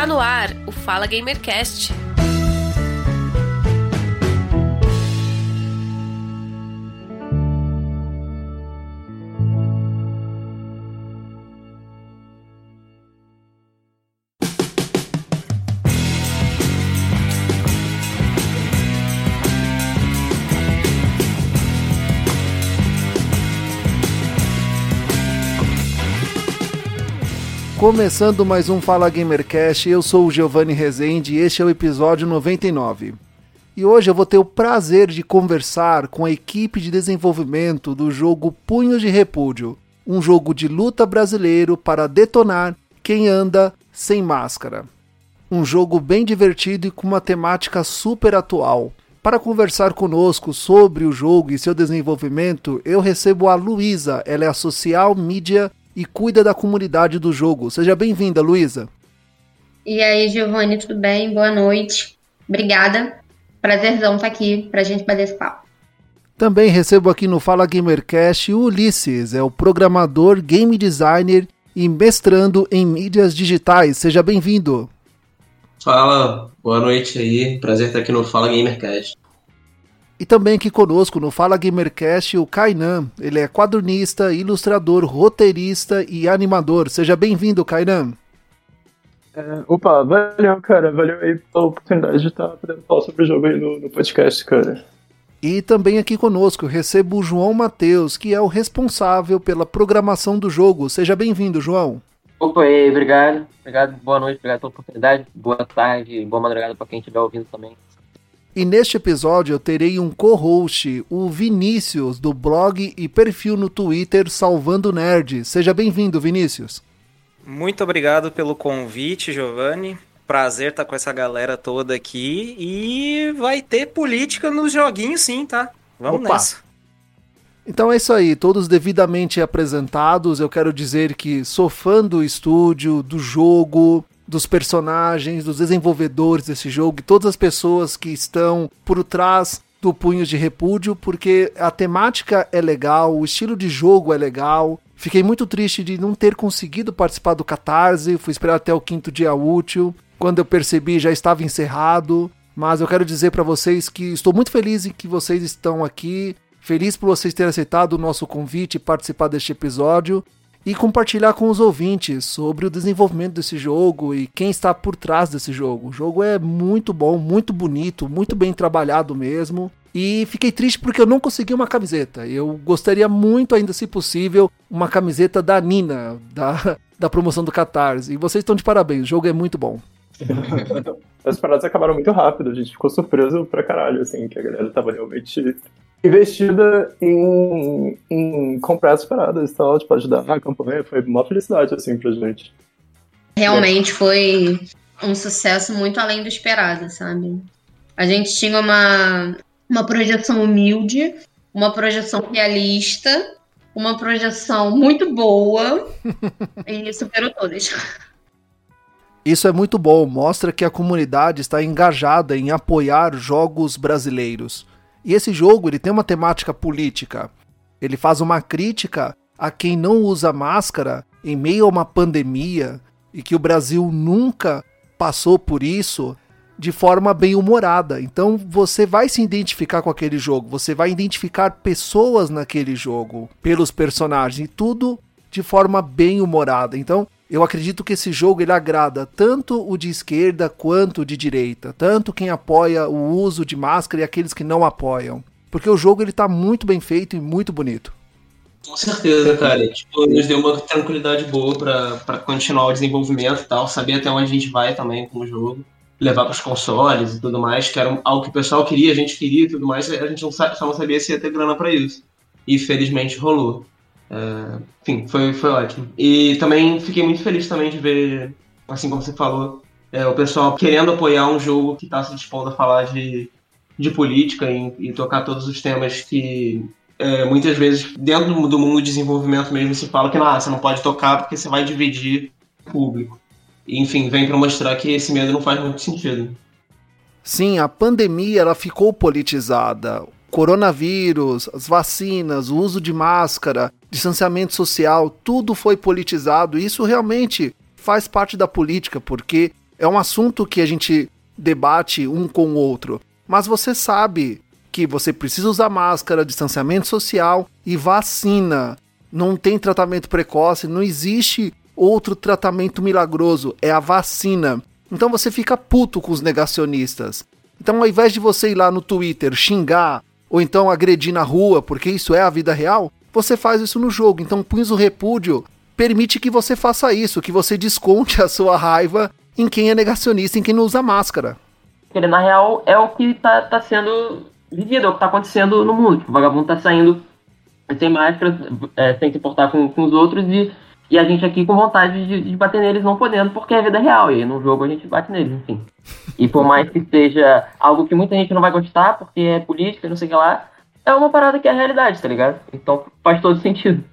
Está no ar o Fala Gamercast. Começando mais um Fala Gamercast, eu sou o Giovanni Rezende e este é o episódio 99. E hoje eu vou ter o prazer de conversar com a equipe de desenvolvimento do jogo Punhos de Repúdio, um jogo de luta brasileiro para detonar quem anda sem máscara. Um jogo bem divertido e com uma temática super atual. Para conversar conosco sobre o jogo e seu desenvolvimento, eu recebo a Luísa, ela é a social media e cuida da comunidade do jogo. Seja bem-vinda, Luísa. E aí, Giovanni, tudo bem? Boa noite. Obrigada. Prazerzão estar aqui para a gente fazer esse papo. Também recebo aqui no Fala Gamercast o Ulisses, é o programador, game designer e mestrando em mídias digitais. Seja bem-vindo. Fala, boa noite aí. Prazer estar aqui no Fala Gamercast. E também aqui conosco no Fala Gamercast o Kainan. Ele é quadrinista, ilustrador, roteirista e animador. Seja bem-vindo, Kainan. É, opa, valeu, cara. Valeu aí pela oportunidade de estar podendo falar sobre o jogo aí no, no podcast, cara. E também aqui conosco recebo o João Matheus, que é o responsável pela programação do jogo. Seja bem-vindo, João. Opa, aí, obrigado. Obrigado, boa noite, obrigado pela oportunidade. Boa tarde, boa madrugada para quem estiver ouvindo também. E neste episódio eu terei um co-host, o Vinícius, do blog e perfil no Twitter Salvando Nerd. Seja bem-vindo, Vinícius. Muito obrigado pelo convite, Giovanni. Prazer estar com essa galera toda aqui. E vai ter política nos joguinhos, sim, tá? Vamos Opa. nessa. Então é isso aí, todos devidamente apresentados. Eu quero dizer que sou fã do estúdio, do jogo, dos personagens, dos desenvolvedores desse jogo e todas as pessoas que estão por trás do Punhos de Repúdio, porque a temática é legal, o estilo de jogo é legal. Fiquei muito triste de não ter conseguido participar do Catarse, fui esperar até o quinto dia útil. Quando eu percebi, já estava encerrado. Mas eu quero dizer para vocês que estou muito feliz em que vocês estão aqui. Feliz por vocês terem aceitado o nosso convite e participar deste episódio e compartilhar com os ouvintes sobre o desenvolvimento desse jogo e quem está por trás desse jogo. O jogo é muito bom, muito bonito, muito bem trabalhado mesmo. E fiquei triste porque eu não consegui uma camiseta. Eu gostaria muito, ainda se possível, uma camiseta da Nina, da, da promoção do Catarse. E vocês estão de parabéns, o jogo é muito bom. As paradas acabaram muito rápido, a gente ficou surpreso pra caralho, assim, que a galera tava realmente investida em, em comprar as paradas e tal, tipo, ajudar na campanha. Foi uma felicidade, assim, pra gente. Realmente foi um sucesso muito além do esperado, sabe? A gente tinha uma, uma projeção humilde, uma projeção realista, uma projeção muito boa e superou todas. Isso é muito bom, mostra que a comunidade está engajada em apoiar jogos brasileiros. E esse jogo ele tem uma temática política. Ele faz uma crítica a quem não usa máscara em meio a uma pandemia e que o Brasil nunca passou por isso de forma bem humorada. Então você vai se identificar com aquele jogo, você vai identificar pessoas naquele jogo, pelos personagens e tudo de forma bem humorada. Então eu acredito que esse jogo ele agrada tanto o de esquerda quanto o de direita, tanto quem apoia o uso de máscara e aqueles que não apoiam, porque o jogo ele tá muito bem feito e muito bonito. Com certeza, cara. Tipo, nos deu uma tranquilidade boa para continuar o desenvolvimento e tal, saber até onde a gente vai também com o jogo, levar para os consoles e tudo mais, que era algo que o pessoal queria, a gente queria e tudo mais, a gente não, só não sabia se ia ter grana para isso. E felizmente rolou. É, enfim, foi, foi ótimo. E também fiquei muito feliz também de ver, assim como você falou, é, o pessoal querendo apoiar um jogo que está se dispondo a falar de, de política e, e tocar todos os temas que é, muitas vezes dentro do, do mundo do desenvolvimento mesmo se fala que não, você não pode tocar porque você vai dividir o público. E, enfim, vem para mostrar que esse medo não faz muito sentido. Sim, a pandemia ela ficou politizada coronavírus, as vacinas, o uso de máscara, distanciamento social, tudo foi politizado. Isso realmente faz parte da política, porque é um assunto que a gente debate um com o outro. Mas você sabe que você precisa usar máscara, distanciamento social e vacina. Não tem tratamento precoce, não existe outro tratamento milagroso, é a vacina. Então você fica puto com os negacionistas. Então, ao invés de você ir lá no Twitter xingar ou então agredir na rua, porque isso é a vida real, você faz isso no jogo. Então, Punhos o Repúdio permite que você faça isso, que você desconte a sua raiva em quem é negacionista, em quem não usa máscara. Porque, na real, é o que tá, tá sendo vivido, é o que tá acontecendo no mundo. O vagabundo tá saindo sem máscara, é, sem se importar com, com os outros e, e a gente aqui com vontade de, de, bater neles não podendo, porque é vida real. E no jogo a gente bate neles, enfim. E por mais que seja algo que muita gente não vai gostar, porque é política, não sei o que lá, é uma parada que é a realidade, tá ligado? Então faz todo sentido.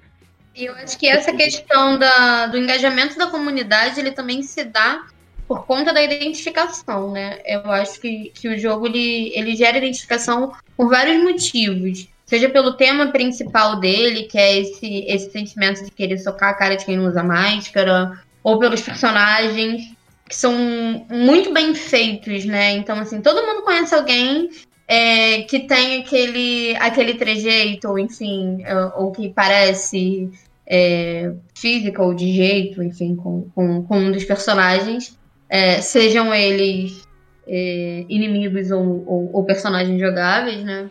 E eu acho que essa questão da, do engajamento da comunidade, ele também se dá por conta da identificação, né? Eu acho que, que o jogo ele, ele gera identificação por vários motivos. Seja pelo tema principal dele, que é esse, esse sentimento de querer socar a cara de quem não usa máscara, ou pelos personagens, que são muito bem feitos, né? Então, assim, todo mundo conhece alguém é, que tem aquele, aquele trejeito, ou enfim, ou que parece é, física ou de jeito, enfim, com, com, com um dos personagens, é, sejam eles é, inimigos ou, ou, ou, personagens jogáveis, né?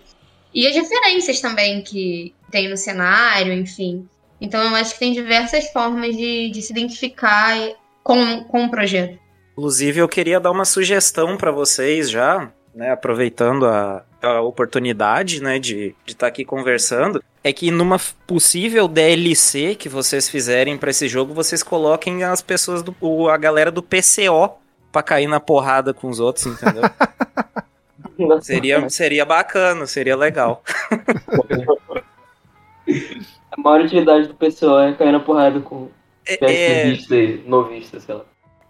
E as referências também que tem no cenário, enfim. Então eu acho que tem diversas formas de, de se identificar com, com o projeto. Inclusive, eu queria dar uma sugestão para vocês já, né, aproveitando a, a oportunidade, né, de estar tá aqui conversando, é que numa possível DLC que vocês fizerem para esse jogo, vocês coloquem as pessoas do a galera do PCO para cair na porrada com os outros, entendeu? seria, seria bacana, seria legal. a maior utilidade do PCO é cair na porrada com é, é... e novista, sei lá.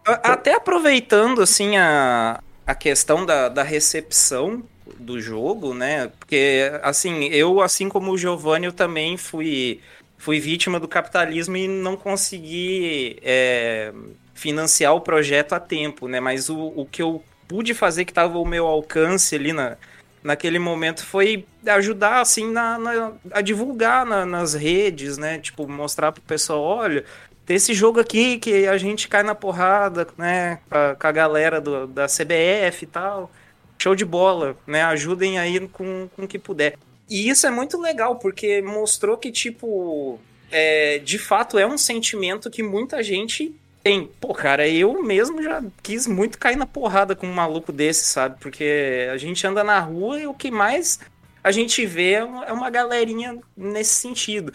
Até aproveitando assim a, a questão da, da recepção do jogo, né? Porque, assim, eu, assim como o Giovanni, eu também fui, fui vítima do capitalismo e não consegui é, financiar o projeto a tempo, né? Mas o, o que eu pude fazer, que estava ao meu alcance ali na, naquele momento, foi ajudar, assim, na, na a divulgar na, nas redes, né? Tipo, mostrar pro pessoal, olha... Tem esse jogo aqui que a gente cai na porrada, né, com a galera do, da CBF e tal show de bola, né? Ajudem aí com, com o que puder. E isso é muito legal, porque mostrou que, tipo, é, de fato é um sentimento que muita gente tem. Pô, cara, eu mesmo já quis muito cair na porrada com um maluco desse, sabe? Porque a gente anda na rua e o que mais a gente vê é uma galerinha nesse sentido.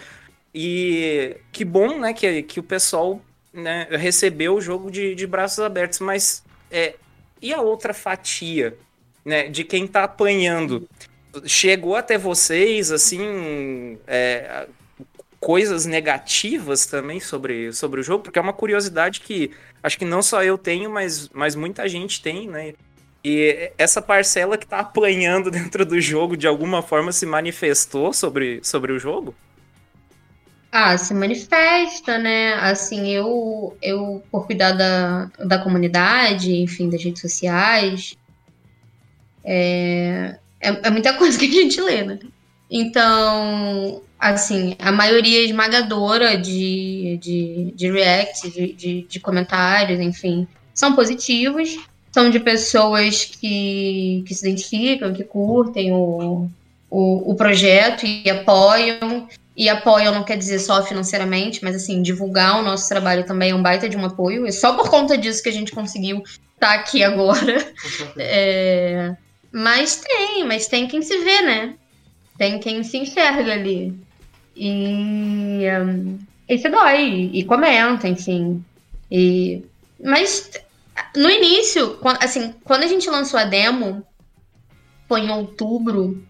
E que bom, né, que, que o pessoal né, recebeu o jogo de, de braços abertos, mas é, e a outra fatia né, de quem tá apanhando. Chegou até vocês, assim, é, coisas negativas também sobre, sobre o jogo? Porque é uma curiosidade que acho que não só eu tenho, mas, mas muita gente tem, né? E essa parcela que tá apanhando dentro do jogo de alguma forma se manifestou sobre, sobre o jogo? Ah, se manifesta, né? Assim, eu, eu por cuidar da, da comunidade, enfim, das redes sociais, é, é, é, muita coisa que a gente lê, né? Então, assim, a maioria esmagadora de, de, de react, de, de, de comentários, enfim, são positivos. São de pessoas que, que se identificam, que curtem o, o, o projeto e apoiam. E apoiam não quer dizer só financeiramente, mas assim, divulgar o nosso trabalho também é um baita de um apoio. É só por conta disso que a gente conseguiu estar tá aqui agora. É, mas tem, mas tem quem se vê, né? Tem quem se enxerga ali. E, um, e se dói, e comenta, enfim. E, mas no início, assim, quando a gente lançou a demo, foi em outubro,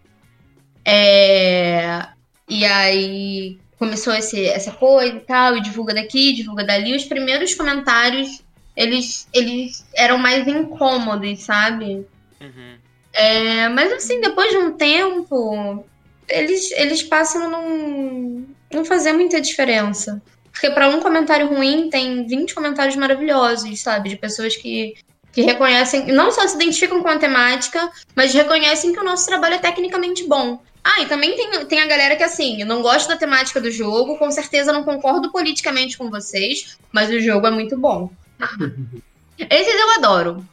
é, e aí começou esse, essa coisa e tal, e divulga daqui, divulga dali. Os primeiros comentários, eles, eles eram mais incômodos, sabe? Uhum. É, mas assim, depois de um tempo, eles, eles passam a não, não fazer muita diferença. Porque para um comentário ruim tem 20 comentários maravilhosos, sabe? De pessoas que, que reconhecem, não só se identificam com a temática, mas reconhecem que o nosso trabalho é tecnicamente bom. Ah, e também tem, tem a galera que, assim, eu não gosto da temática do jogo, com certeza não concordo politicamente com vocês, mas o jogo é muito bom. Esses eu adoro.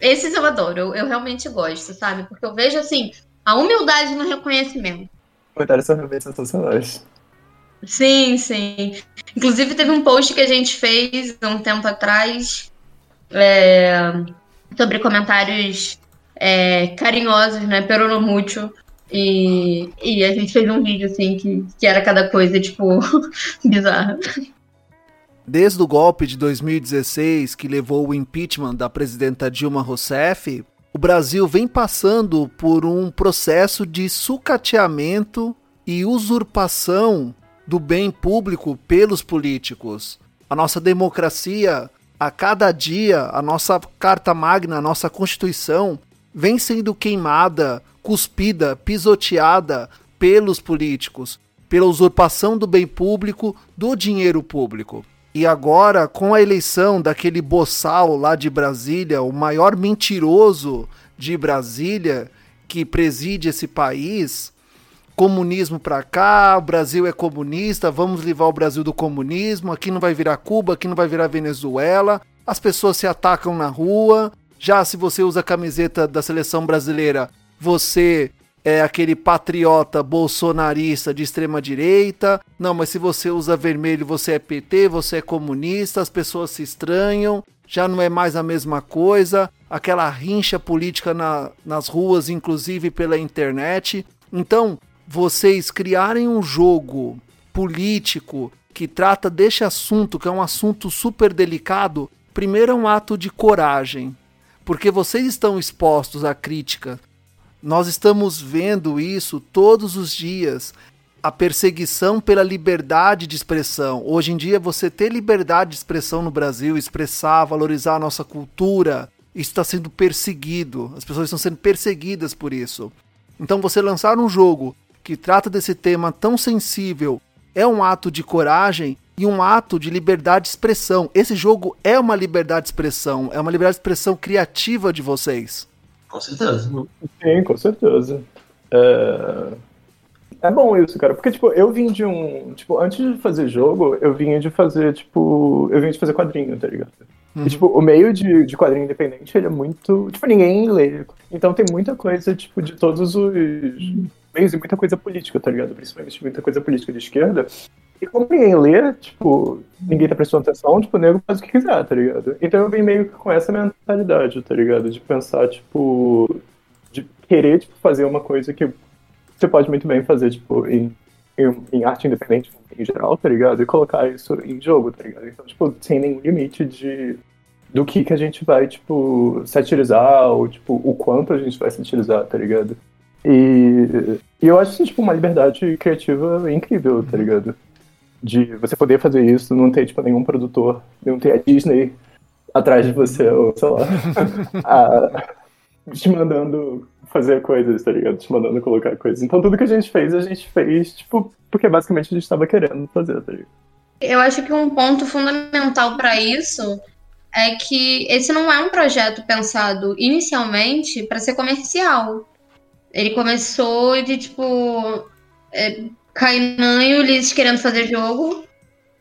Esses eu adoro, eu, eu realmente gosto, sabe? Porque eu vejo, assim, a humildade no reconhecimento. Comentários são realmente sensacionais. Sim, sim. Inclusive, teve um post que a gente fez há um tempo atrás é, sobre comentários é, carinhosos, né? Peronomútil. E, e a gente fez um vídeo, assim, que, que era cada coisa, tipo, bizarra. Desde o golpe de 2016, que levou o impeachment da presidenta Dilma Rousseff, o Brasil vem passando por um processo de sucateamento e usurpação do bem público pelos políticos. A nossa democracia, a cada dia, a nossa Carta Magna, a nossa Constituição, vem sendo queimada, cuspida, pisoteada pelos políticos, pela usurpação do bem público, do dinheiro público. E agora, com a eleição daquele boçal lá de Brasília, o maior mentiroso de Brasília, que preside esse país, comunismo para cá, o Brasil é comunista, vamos livrar o Brasil do comunismo, aqui não vai virar Cuba, aqui não vai virar Venezuela, as pessoas se atacam na rua. Já se você usa a camiseta da seleção brasileira, você é aquele patriota bolsonarista de extrema direita. Não, mas se você usa vermelho, você é PT, você é comunista, as pessoas se estranham, já não é mais a mesma coisa. Aquela rincha política na, nas ruas, inclusive pela internet. Então, vocês criarem um jogo político que trata deste assunto, que é um assunto super delicado, primeiro é um ato de coragem, porque vocês estão expostos à crítica. Nós estamos vendo isso todos os dias. A perseguição pela liberdade de expressão. Hoje em dia, você ter liberdade de expressão no Brasil, expressar, valorizar a nossa cultura, isso está sendo perseguido. As pessoas estão sendo perseguidas por isso. Então, você lançar um jogo que trata desse tema tão sensível é um ato de coragem e um ato de liberdade de expressão. Esse jogo é uma liberdade de expressão, é uma liberdade de expressão criativa de vocês. Com certeza. Sim, com certeza. É... é bom isso, cara, porque, tipo, eu vim de um. Tipo, antes de fazer jogo, eu vinha de fazer, tipo. Eu vinha de fazer quadrinho, tá ligado? Uhum. E, tipo, o meio de, de quadrinho independente, ele é muito. Tipo, ninguém lê. Então tem muita coisa, tipo, de todos os meios e muita coisa política, tá ligado? Principalmente muita coisa política de esquerda. E como ninguém lê, tipo, ninguém tá prestando atenção, tipo, o nego faz o que quiser, tá ligado? Então eu vim meio que com essa mentalidade, tá ligado? De pensar, tipo, de querer, tipo, fazer uma coisa que você pode muito bem fazer, tipo, em, em, em arte independente em geral, tá ligado? E colocar isso em jogo, tá ligado? Então, tipo, sem nenhum limite de do que que a gente vai, tipo, satirizar, ou, tipo, o quanto a gente vai satirizar, tá ligado? E, e eu acho, tipo, uma liberdade criativa incrível, tá ligado? De você poder fazer isso, não ter, tipo, nenhum produtor, não ter a Disney atrás de você, ou sei lá, a, te mandando fazer coisas, tá ligado? Te mandando colocar coisas. Então tudo que a gente fez, a gente fez, tipo, porque basicamente a gente estava querendo fazer, tá ligado? Eu acho que um ponto fundamental para isso é que esse não é um projeto pensado inicialmente para ser comercial. Ele começou de tipo. É, Kainan e Ulisses querendo fazer jogo.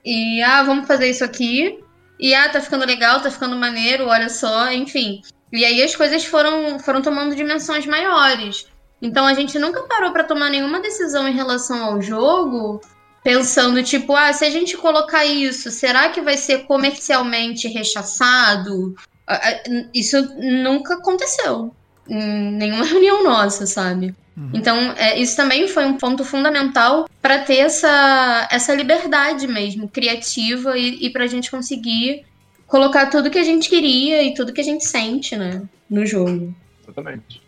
E, ah, vamos fazer isso aqui. E, ah, tá ficando legal, tá ficando maneiro, olha só, enfim. E aí as coisas foram, foram tomando dimensões maiores. Então a gente nunca parou para tomar nenhuma decisão em relação ao jogo pensando, tipo, ah, se a gente colocar isso, será que vai ser comercialmente rechaçado? Isso nunca aconteceu em nenhuma reunião nossa, sabe? Uhum. Então, é, isso também foi um ponto fundamental para ter essa, essa liberdade mesmo, criativa, e, e para a gente conseguir colocar tudo que a gente queria e tudo que a gente sente, né, no jogo. Exatamente.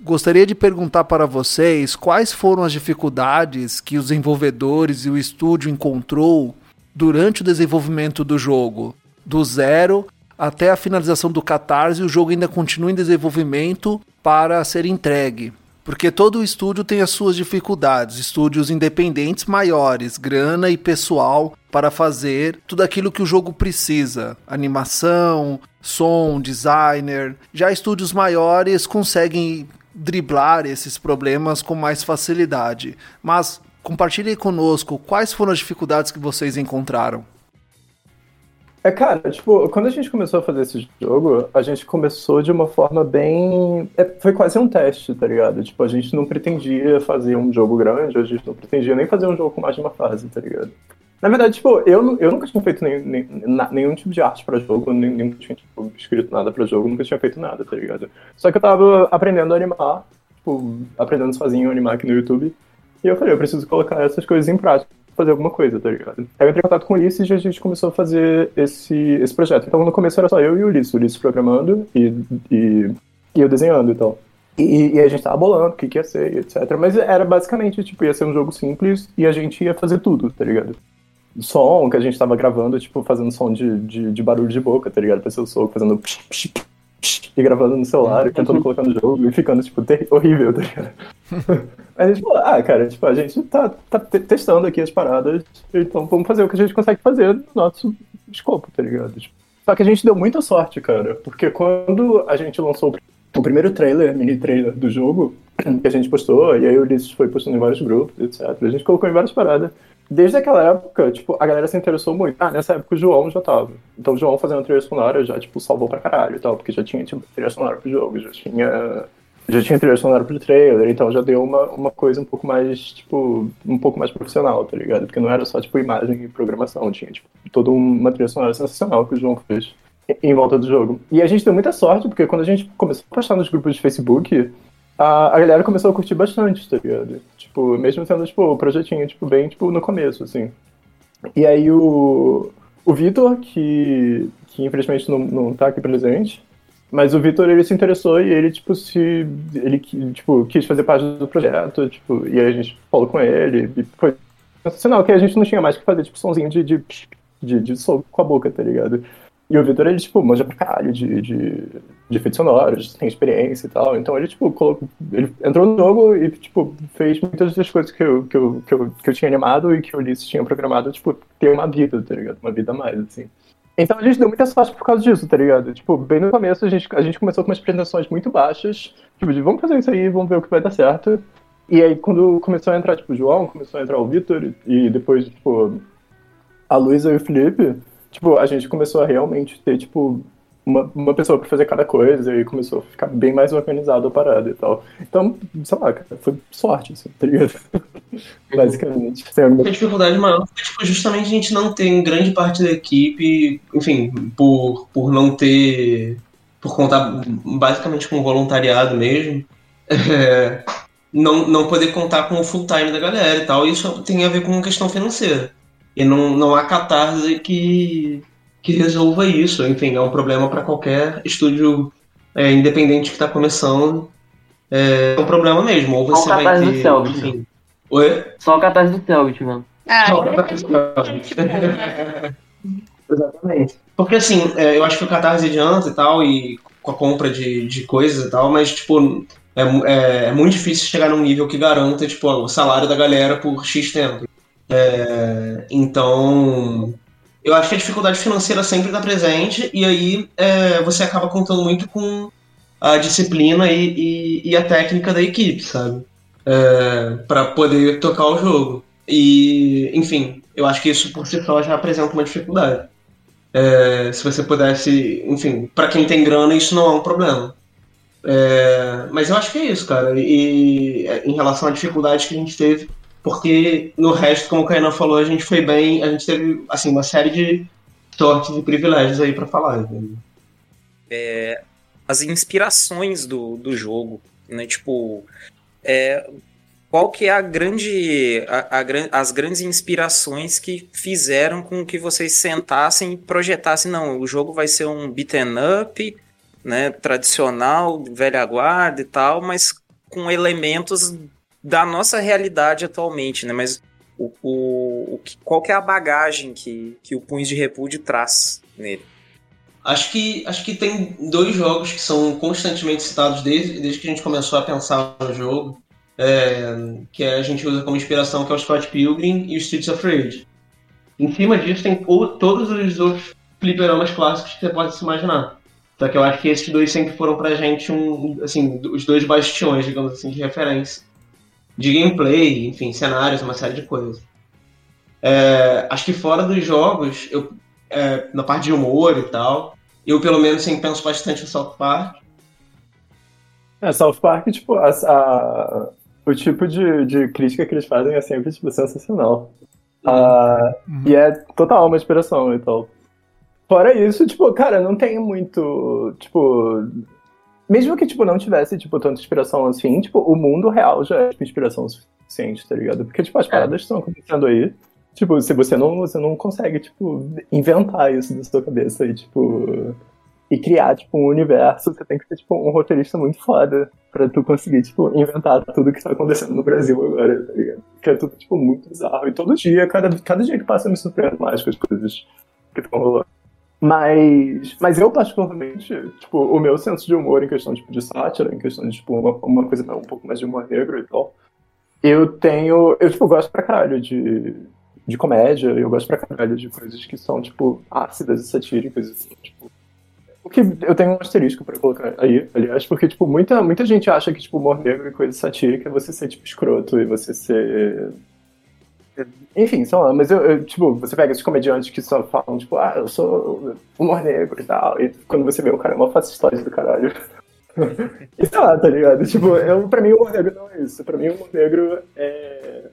Gostaria de perguntar para vocês quais foram as dificuldades que os desenvolvedores e o estúdio encontrou durante o desenvolvimento do jogo, do zero até a finalização do Catarse, o jogo ainda continua em desenvolvimento para ser entregue. Porque todo estúdio tem as suas dificuldades, estúdios independentes maiores, grana e pessoal para fazer tudo aquilo que o jogo precisa: animação, som, designer. Já estúdios maiores conseguem driblar esses problemas com mais facilidade. Mas compartilhe conosco quais foram as dificuldades que vocês encontraram. É, cara, tipo, quando a gente começou a fazer esse jogo, a gente começou de uma forma bem. É, foi quase um teste, tá ligado? Tipo, a gente não pretendia fazer um jogo grande, a gente não pretendia nem fazer um jogo com mais de uma fase, tá ligado? Na verdade, tipo, eu, eu nunca tinha feito nenhum, nenhum, nenhum tipo de arte pra jogo, nem, tinha tipo, escrito nada pra jogo, nunca tinha feito nada, tá ligado? Só que eu tava aprendendo a animar, tipo, aprendendo sozinho a animar aqui no YouTube. E eu falei, eu preciso colocar essas coisas em prática fazer alguma coisa, tá ligado? Eu entrei em contato com o Ulisses e a gente começou a fazer esse, esse projeto. Então no começo era só eu e o Ulisses, o Ulisses programando e, e, e eu desenhando e tal. E, e, a gente tava bolando o que, que ia ser, etc. Mas era basicamente, tipo, ia ser um jogo simples e a gente ia fazer tudo, tá ligado? Som que a gente tava gravando, tipo, fazendo som de, de, de barulho de boca, tá ligado? Pra ser o som fazendo psh, psh, psh, e gravando no celular, e tentando colocar no jogo e ficando, tipo, horrível, tá ligado? a gente falou, ah, cara, tipo, a gente tá, tá testando aqui as paradas, então vamos fazer o que a gente consegue fazer no nosso escopo, tá ligado? Tipo, só que a gente deu muita sorte, cara, porque quando a gente lançou o primeiro trailer, mini trailer do jogo, que a gente postou, e aí o Ulisses foi postando em vários grupos, etc. A gente colocou em várias paradas. Desde aquela época, tipo, a galera se interessou muito. Ah, nessa época o João já tava. Então o João fazendo trilha sonora já, tipo, salvou pra caralho e tal, porque já tinha, tipo, trilha sonora pro jogo, já tinha já tinha trilha sonora pro trailer, então já deu uma, uma coisa um pouco mais, tipo, um pouco mais profissional, tá ligado? Porque não era só, tipo, imagem e programação, tinha, tipo, toda uma trilha sonora sensacional que o João fez em volta do jogo. E a gente deu muita sorte, porque quando a gente começou a postar nos grupos de Facebook, a, a galera começou a curtir bastante, tá ligado? Tipo, mesmo sendo, tipo, o projetinho, tipo, bem, tipo, no começo, assim. E aí o, o Vitor, que, que infelizmente não, não tá aqui presente, mas o Vitor, ele se interessou e ele, tipo, se. Ele, tipo, quis fazer parte do projeto, tipo, e aí a gente falou com ele, e foi sensacional, que a gente não tinha mais que fazer, tipo, somzinho de, de, de, de com a boca, tá ligado? E o Vitor, ele, tipo, manja pra caralho de, de, de efeitos sonoros, tem experiência e tal. Então ele, tipo, colocou, ele entrou no jogo e, tipo, fez muitas das coisas que eu, que eu, que eu, que eu tinha animado e que o Ulisses tinha programado, tipo, ter uma vida, tá ligado? Uma vida a mais, assim. Então a gente deu muita sorte por causa disso, tá ligado? Tipo, bem no começo a gente, a gente começou com umas apresentações muito baixas, tipo, de vamos fazer isso aí, vamos ver o que vai dar certo. E aí quando começou a entrar, tipo, o João, começou a entrar o Vitor, e depois, tipo, a Luísa e o Felipe, tipo, a gente começou a realmente ter, tipo, uma, uma pessoa para fazer cada coisa e começou a ficar bem mais organizado a parada e tal. Então, sei lá, cara, foi sorte, assim, tá ligado? Basicamente. A dificuldade maior foi tipo, justamente a gente não ter grande parte da equipe, enfim, por, por não ter. por contar basicamente com voluntariado mesmo. É, não, não poder contar com o full time da galera e tal. Isso tem a ver com questão financeira. E não, não há catarse que que resolva isso. Enfim, é um problema para qualquer estúdio é, independente que está começando. É, é um problema mesmo. Ou você Só o vai ter. Do Selbit, enfim. Oi? Só o catarse do Selbit, mano. Ah, Só o catarse do Selbit. Exatamente. Porque assim, é, eu acho que o Catarse adianta e tal, e com a compra de, de coisas e tal, mas tipo, é, é, é, muito difícil chegar num nível que garanta tipo, o salário da galera por X tempo. É, então, eu acho que a dificuldade financeira sempre está presente e aí é, você acaba contando muito com a disciplina e, e, e a técnica da equipe, sabe? É, para poder tocar o jogo. E, enfim, eu acho que isso por si só já apresenta uma dificuldade. É, se você pudesse, enfim, para quem tem grana, isso não é um problema. É, mas eu acho que é isso, cara. E, e em relação à dificuldade que a gente teve, porque no resto, como o Kainan falou, a gente foi bem, a gente teve assim uma série de sortes e privilégios aí para falar. É, as inspirações do, do jogo, né? Tipo, é, qual que é a grande, a, a, as grandes inspirações que fizeram com que vocês sentassem e projetassem, não, o jogo vai ser um beaten up, né, tradicional, velha guarda e tal, mas com elementos da nossa realidade atualmente, né? Mas o, o, o qual que é a bagagem que, que o Punhos de Repúdio traz nele? Acho que, acho que tem dois jogos que são constantemente citados desde, desde que a gente começou a pensar no jogo, é, que a gente usa como inspiração, que é o Scott Pilgrim e o Streets of Rage. Em cima disso tem o- todos os outros fliperamas clássicos que você pode se imaginar. Só que eu acho que esses dois sempre foram pra gente um, assim, os dois bastiões, digamos assim, de referência. De gameplay, enfim, cenários, uma série de coisas. É, acho que fora dos jogos, eu, é, na parte de humor e tal, eu pelo menos sempre penso bastante no South Park. É, South Park, tipo, a- a- o tipo de, de crítica que eles fazem é sempre, tipo, sensacional. Ah, E é total uma inspiração e tal. Fora isso, tipo, cara, não tem muito, tipo... Mesmo que, tipo, não tivesse, tipo, tanta inspiração assim, tipo, o mundo real já é, tipo, inspiração suficiente, tá ligado? Porque, tipo, as paradas estão acontecendo aí. Tipo, se você não, você não consegue, tipo, inventar isso da sua cabeça e, tipo... E criar, tipo, um universo, você tem que ser, tipo, um roteirista muito foda pra tu conseguir, tipo, inventar tudo que tá acontecendo no Brasil agora, tá ligado? Que é tudo, tipo, muito bizarro. E todo dia, cada, cada dia que passa, eu me surpreendo mais com as coisas que estão rolando. Mas, mas eu, particularmente, tipo, o meu senso de humor em questão tipo, de sátira, em questão de, tipo, uma, uma coisa um pouco mais de humor negro e tal, eu tenho, eu, tipo, gosto pra caralho de, de comédia, eu gosto pra caralho de coisas que são, tipo, ácidas e satíricas, assim, tipo, o que eu tenho um asterisco pra colocar aí, aliás, porque, tipo, muita, muita gente acha que, tipo, humor negro e coisa satírica é você ser, tipo, escroto e você ser enfim, lá, mas eu, eu, tipo, você pega esses comediantes que só falam, tipo, ah, eu sou humor negro e tal, e quando você vê o cara é uma fascistose do caralho. e sei lá, tá ligado? Tipo, eu, pra mim o humor negro não é isso. Pra mim o humor negro é.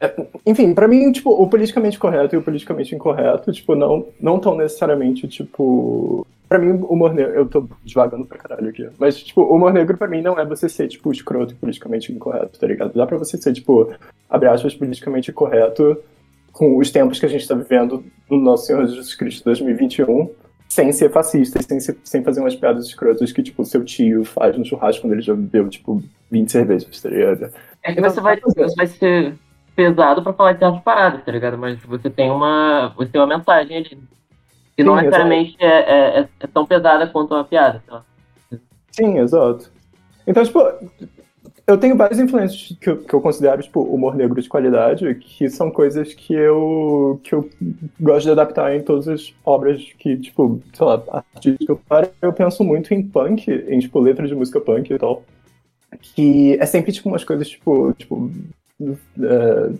É- enfim, pra mim, tipo, o politicamente correto e o politicamente incorreto, tipo, não, não tão necessariamente, tipo. Pra mim, o humor negro. Eu tô devagando pra caralho aqui. Mas, tipo, o humor negro pra mim não é você ser, tipo, escroto e politicamente incorreto, tá ligado? Dá pra você ser, tipo, abre aspas, politicamente correto com os tempos que a gente tá vivendo no nosso Senhor Jesus Cristo 2021, sem ser fascista e sem, ser- sem fazer umas piadas escrotas que, tipo, seu tio faz no churrasco quando ele já bebeu, tipo, 20 cervejas, tá ligado? É que você vai, você vai ser pesado pra falar de certas paradas, tá ligado? Mas você tem uma. Você tem uma mensagem ali. Que não Sim, necessariamente é, é, é- é tão pesada quanto uma piada, sei lá. Sim, exato. Então, tipo, eu tenho várias influências que eu, que eu considero, tipo, humor negro de qualidade, que são coisas que eu, que eu gosto de adaptar em todas as obras que, tipo, sei lá, paro. Eu penso muito em punk, em, tipo, letras de música punk e tal. Que é sempre, tipo, umas coisas, tipo, tipo... é,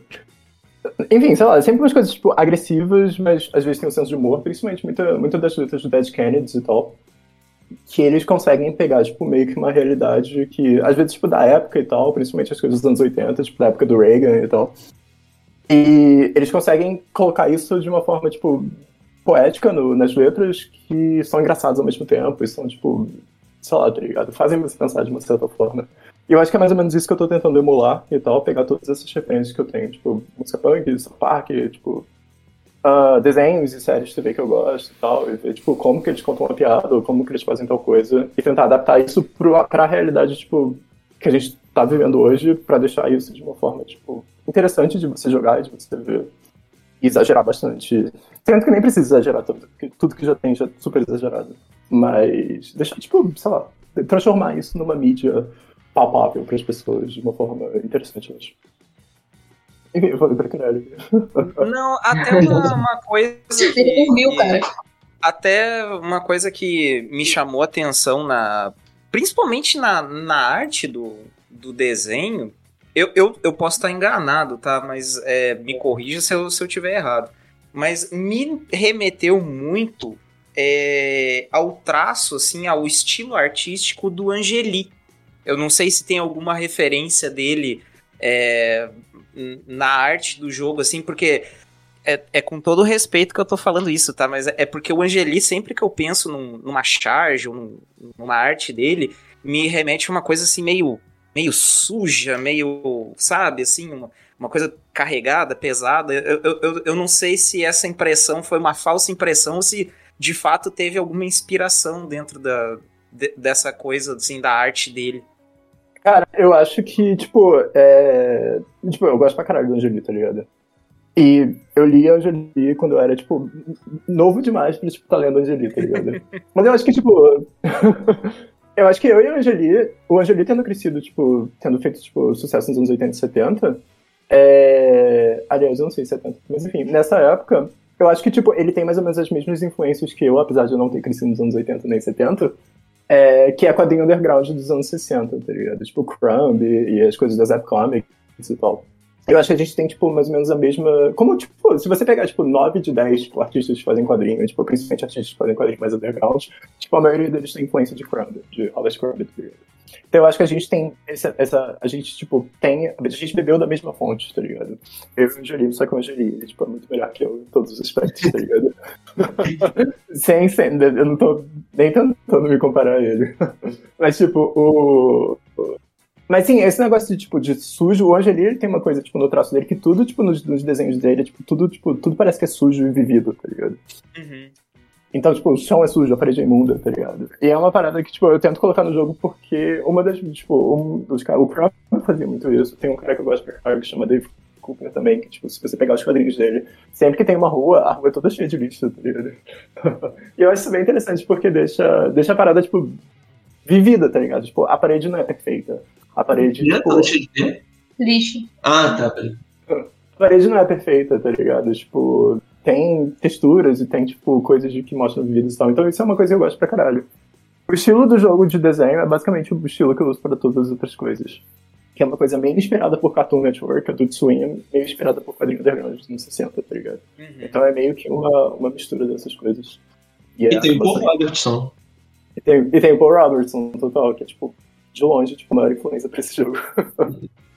Enfim, sei lá, é sempre umas coisas, tipo, agressivas, mas às vezes tem um senso de humor, principalmente muita, muita das letras do Dead Kennedys e tal que eles conseguem pegar, tipo, meio que uma realidade que, às vezes, tipo, da época e tal, principalmente as coisas dos anos 80, tipo, da época do Reagan e tal. E eles conseguem colocar isso de uma forma, tipo, poética no- nas letras que são engraçadas ao mesmo tempo e são, tipo, sei lá, tá ligado? Fazem você pensar de uma certa forma. E eu acho que é mais ou menos isso que eu tô tentando emular e tal, pegar todas essas referências que eu tenho, tipo, música punk, South Park, tipo, ah, desenhos e séries de TV que eu gosto e tal, e ver, tipo, como que eles contam uma piada, ou como que eles fazem tal coisa, e tentar adaptar isso pro, pra realidade, tipo, que a gente tá vivendo hoje, pra deixar isso de uma forma, tipo, interessante de você jogar e de você ver. E exagerar bastante. Sendo que nem precisa exagerar tanto, porque tudo que já tem já é super exagerado. Mas deixar, tipo, sei lá, transformar isso numa mídia palpável para as pessoas de uma forma interessante, eu acho. Enfim, eu falei pra caralho. Não, até uma, uma coisa que, Ele dormiu, cara. até uma coisa que me chamou a atenção na principalmente na, na arte do, do desenho eu, eu, eu posso estar enganado tá mas é, me corrija se eu, se eu tiver errado mas me remeteu muito é, ao traço assim ao estilo artístico do Angeli eu não sei se tem alguma referência dele é, na arte do jogo assim porque é, é com todo respeito que eu tô falando isso, tá? Mas é, porque o Angeli, sempre que eu penso num- numa charge ou num- numa arte dele, me remete a uma coisa assim meio, meio suja, meio, sabe, assim, uma, uma coisa carregada, pesada. Eu, eu, eu, eu não sei se essa impressão foi uma falsa impressão ou se de fato teve alguma inspiração dentro da, de- dessa coisa, assim, da arte dele. Cara, eu acho que, tipo, é... Tipo, eu gosto pra caralho do Angeli, tá ligado? E eu li a Angeli quando eu era, tipo, novo demais pra, tipo, tá lendo Angeli, tá ligado? Mas eu acho que, tipo... eu acho que eu e a Angeli, o Angeli tendo crescido, tipo, tendo feito, tipo, sucesso nos anos 80 e 70, É... Aliás, eu não sei se é tanto, mas enfim, nessa época, eu acho que, tipo, ele tem mais ou menos as mesmas influências que eu, apesar de eu não ter crescido nos anos 80 nem 70, é... que é quadrinho underground dos anos 60, tá ligado? Tipo, Crumb e as coisas da Zap Comics e tal. Eu acho que a gente tem, tipo, mais ou menos a mesma. Como, tipo, se você pegar, tipo, 9 de 10 tipo, artistas que fazem quadrinho, tipo, principalmente artistas que fazem quadrinho mais underground, tipo, a maioria deles tem influência de Crumb, de Robert Crumb, tá ligado? Então eu acho que a gente tem essa, essa, A gente, tipo, tem. A gente bebeu da mesma fonte, tá ligado? Eu e o Angeli, só que o ele, tipo, é muito melhor que eu em todos os aspectos, tá ligado? sem, sem. Eu não tô nem tentando me comparar a ele. Mas, tipo, o. Mas sim, esse negócio de, tipo, de sujo, o Angeli, ele tem uma coisa, tipo, no traço dele, que tudo, tipo, nos, nos desenhos dele, tipo, tudo, tipo, tudo parece que é sujo e vivido, tá ligado? Uhum. Então, tipo, o chão é sujo, a parede é imunda, tá ligado? E é uma parada que, tipo, eu tento colocar no jogo porque uma das, tipo, um dos caras, o Crow fazia muito isso. Tem um cara que eu gosto pra caralho que chama Dave Cooper também, que, tipo, se você pegar os quadrinhos dele, sempre que tem uma rua, a rua é toda cheia de lixo, tá ligado? e eu acho isso bem interessante porque deixa, deixa a parada, tipo, vivida, tá ligado? Tipo, a parede não é perfeita. A parede, tipo, tá cheio de quê? Lixo. Ah, tá, peraí. a parede não é perfeita, tá ligado? Tipo, tem texturas e tem, tipo, coisas de que mostram vidas e tal. Então isso é uma coisa que eu gosto pra caralho. O estilo do jogo de desenho é basicamente o estilo que eu uso para todas as outras coisas. Que é uma coisa meio inspirada por Cartoon Network, Adult Swim, meio inspirada por quadrinho underground dos anos 60, tá ligado? Uhum. Então é meio que uma, uma mistura dessas coisas. E, é E tem o Paul bastante- Robertson. e tem, e tem o Paul Robertson, total, que é, tipo, de longe, tipo, a maior influência pra esse jogo.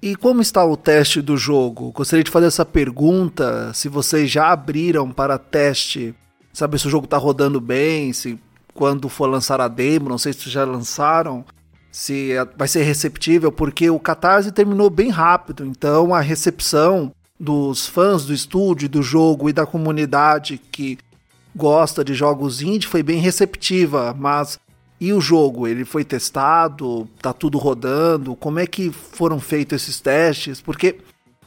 E como está o teste do jogo? Gostaria de fazer essa pergunta, se vocês já abriram para teste, saber se o jogo está rodando bem, se quando for lançar a demo, não sei se já lançaram, se é- vai ser receptível, porque o Catarse terminou bem rápido, então a recepção dos fãs do estúdio, do jogo e da comunidade que gosta de jogos indie foi bem receptiva, mas e o jogo, ele foi testado, tá tudo rodando? Como é que foram feitos esses testes? Porque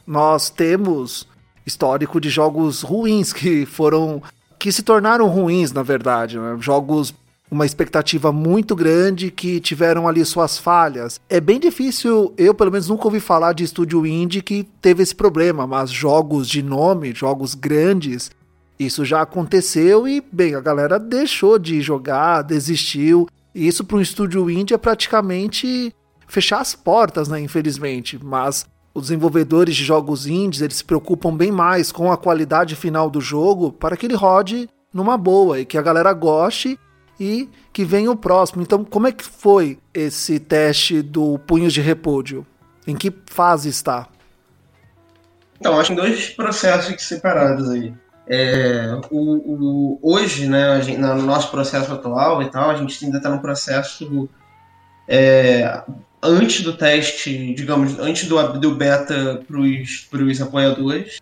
nós temos histórico de jogos ruins que foram que se tornaram ruins, na verdade, né? jogos uma expectativa muito grande que tiveram ali suas falhas. É bem difícil, eu pelo menos nunca ouvi falar de estúdio indie que teve esse problema, mas jogos de nome, jogos grandes, isso já aconteceu e, bem, a galera deixou de jogar, desistiu. E isso para um estúdio indie é praticamente fechar as portas, né? Infelizmente. Mas os desenvolvedores de jogos indies eles se preocupam bem mais com a qualidade final do jogo para que ele rode numa boa e que a galera goste e que venha o próximo. Então, como é que foi esse teste do Punhos de Repúdio? Em que fase está? Então, acho que dois processos separados aí. É, o, o- hoje, né, gente- no nosso processo atual e tal, a gente ainda está no processo é, antes do teste, digamos, antes do, do beta para os apoiadores.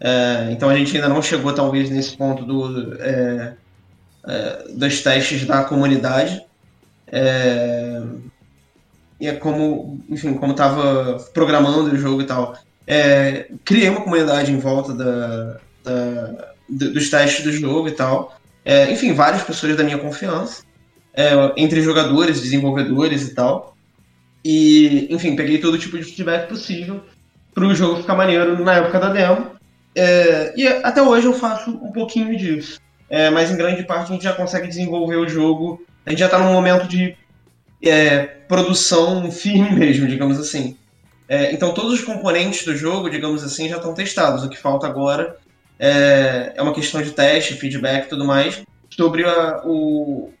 É, então a gente ainda não chegou, talvez, nesse ponto do, é, é, dos testes da comunidade. É, e é como, enfim, como estava programando o jogo e tal. É, criei uma comunidade em volta da, da- do- dos testes do jogo e tal. É, enfim, várias pessoas da minha confiança, é, entre jogadores, desenvolvedores e tal. E, enfim, peguei todo tipo de feedback possível para o jogo ficar maneiro na época da demo. É, e até hoje eu faço um pouquinho disso. É, mas em grande parte a gente já consegue desenvolver o jogo. A gente já está num momento de é, produção firme mesmo, digamos assim. É, então todos os componentes do jogo, digamos assim, já estão testados. O que falta agora é, é uma questão de teste, feedback e tudo mais sobre a, o,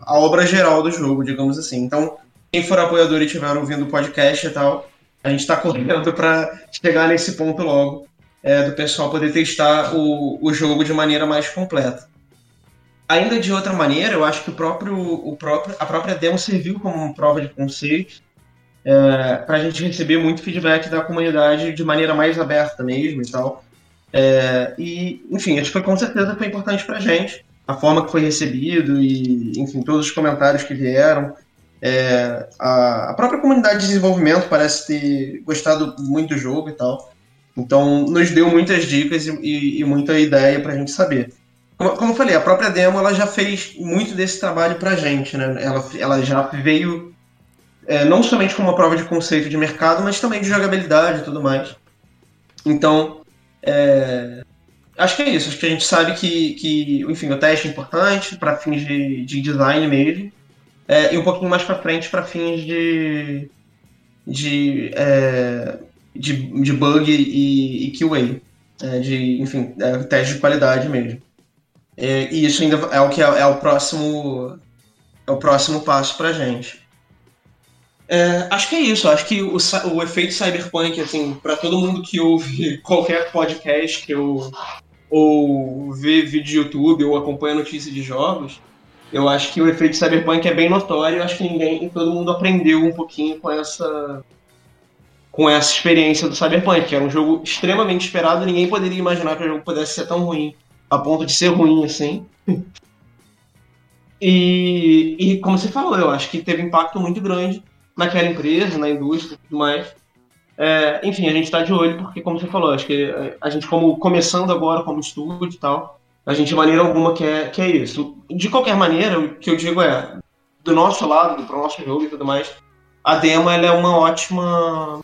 a obra geral do jogo, digamos assim. Então, quem for apoiador e estiver ouvindo o podcast e tal, a gente está correndo para chegar nesse ponto logo, é, do pessoal poder testar o, o jogo de maneira mais completa. Ainda de outra maneira, eu acho que o próprio, o próprio, a própria demo serviu como prova de conceito é, para a gente receber muito feedback da comunidade de maneira mais aberta mesmo e tal. É, e, enfim, acho que com certeza foi importante para a gente, a forma que foi recebido e, enfim, todos os comentários que vieram. É, a, a própria comunidade de desenvolvimento parece ter gostado muito do jogo e tal. Então, nos deu muitas dicas e, e, e muita ideia para a gente saber. Como, como eu falei, a própria demo ela já fez muito desse trabalho para a gente, né? Ela, ela já veio é, não somente como uma prova de conceito de mercado, mas também de jogabilidade e tudo mais. Então, é, acho que é isso. Acho que a gente sabe que, que enfim, o teste é importante para fins de, de design mesmo, é, e um pouquinho mais para frente para fins de, de, é, de, de, bug e, e QA, é, de, enfim, é, teste de qualidade mesmo. É, e isso ainda é o que é, é o próximo é o próximo passo para gente. É, acho que é isso. Acho que o, o efeito cyberpunk, assim, para todo mundo que ouve qualquer podcast que eu, ou vê vídeo de YouTube ou acompanha notícias de jogos, eu acho que o efeito cyberpunk é bem notório. Acho que ninguém, todo mundo aprendeu um pouquinho com essa com essa experiência do cyberpunk, que era um jogo extremamente esperado. Ninguém poderia imaginar que o jogo pudesse ser tão ruim, a ponto de ser ruim assim. e, e como você falou, eu acho que teve impacto muito grande naquela empresa, na indústria e tudo mais. É, enfim, a gente está de olho porque, como você falou, acho que a gente, como começando agora como estúdio e tal, a gente de maneira alguma quer, quer isso. De qualquer maneira, o que eu digo é, do nosso lado, do nosso jogo e tudo mais, a demo ela é uma ótima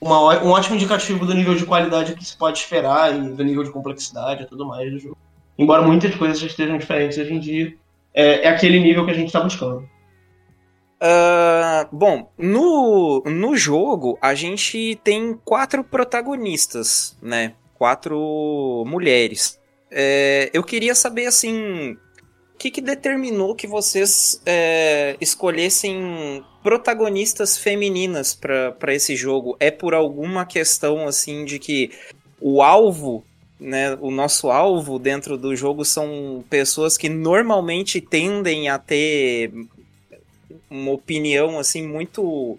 uma, um ótimo indicativo do nível de qualidade que se pode esperar e do nível de complexidade e tudo mais do jogo. Embora muitas coisas estejam diferentes hoje em dia, é, é aquele nível que a gente está buscando. Uh, bom, no, no jogo a gente tem quatro protagonistas, né? Quatro mulheres. É, eu queria saber assim. O que, que determinou que vocês é, escolhessem protagonistas femininas para esse jogo? É por alguma questão assim de que o alvo né, o nosso alvo dentro do jogo são pessoas que normalmente tendem a ter uma opinião assim muito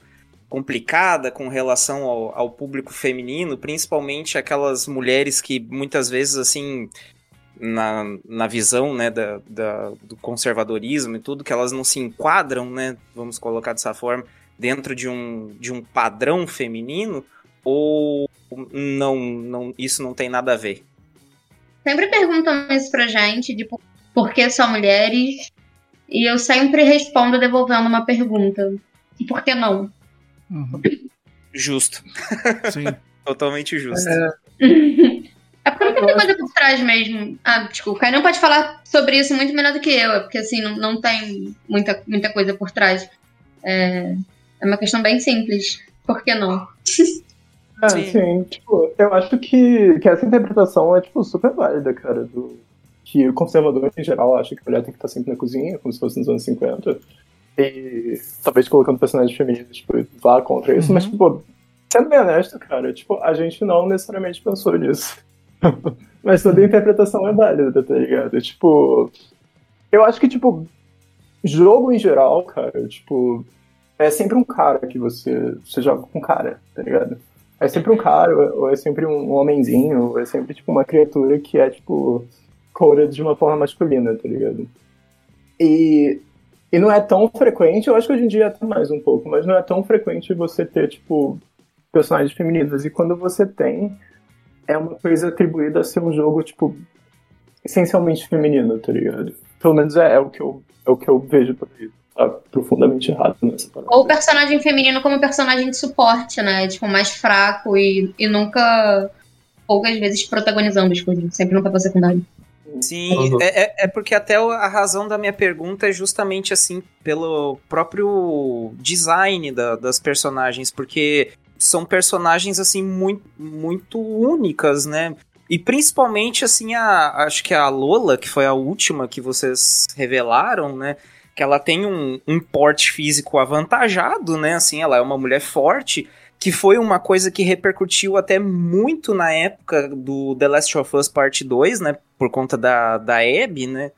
complicada com relação ao, ao, público feminino, principalmente aquelas mulheres que muitas vezes assim na, na visão né, da, da, do conservadorismo e tudo, que elas não se enquadram, né, vamos colocar dessa forma, dentro de um, de um padrão feminino, ou não, não isso não tem nada a ver? Sempre perguntam isso pra gente, de por que só mulheres, e eu sempre respondo devolvendo uma pergunta. E por que não? Uhum. Justo. Sim. Totalmente justo. É... é porque não tem coisa por trás mesmo. Ah, desculpa. Aí não pode falar sobre isso muito melhor do que eu, é porque assim, não, não tem muita, muita coisa por trás. É, é uma questão bem simples. Por que não? É, sim. sim. Tipo, eu acho que, que essa interpretação é, tipo, super válida, cara, do, que o conservador em geral acha que a mulher tem que estar sempre na cozinha, como se fosse nos anos 50. E talvez colocando personagens femininos, tipo, vá contra isso, uhum. mas, tipo, sendo bem honesto, cara, tipo, a gente não necessariamente pensou nisso. mas toda a interpretação é válida, tá ligado? Tipo, eu acho que, tipo, jogo em geral, cara, tipo, é sempre um cara que você, você joga com cara, tá ligado? É sempre um cara, ou é sempre um homenzinho, ou é sempre, tipo, uma criatura que é, tipo, coded de uma forma masculina, tá ligado? E, e não é tão frequente, eu acho que hoje em dia é mais um pouco, mas não é tão frequente você ter, tipo, personagens femininas. E quando você tem, é uma coisa atribuída a ser um jogo, tipo, essencialmente feminino, tá ligado? Pelo menos é, é o, que eu, é o que eu vejo por aí. Tá profundamente errado nessa parada. Ou personagem feminino como personagem de suporte, né? Tipo, mais fraco e, e nunca. poucas vezes protagonizando as coisas. Sempre nunca papel secundário. Sim, uhum. é, é porque até a razão da minha pergunta é justamente assim, pelo próprio design da, das personagens, porque são personagens assim muito, muito únicas, né? E principalmente assim, a, acho que a Lola, que foi a última que vocês revelaram, né? Que ela tem um, um porte físico avantajado, né? Assim, ela é uma mulher forte, que foi uma coisa que repercutiu até muito na época do The Last of Us Part 2, né? Por conta da, da Abby, né?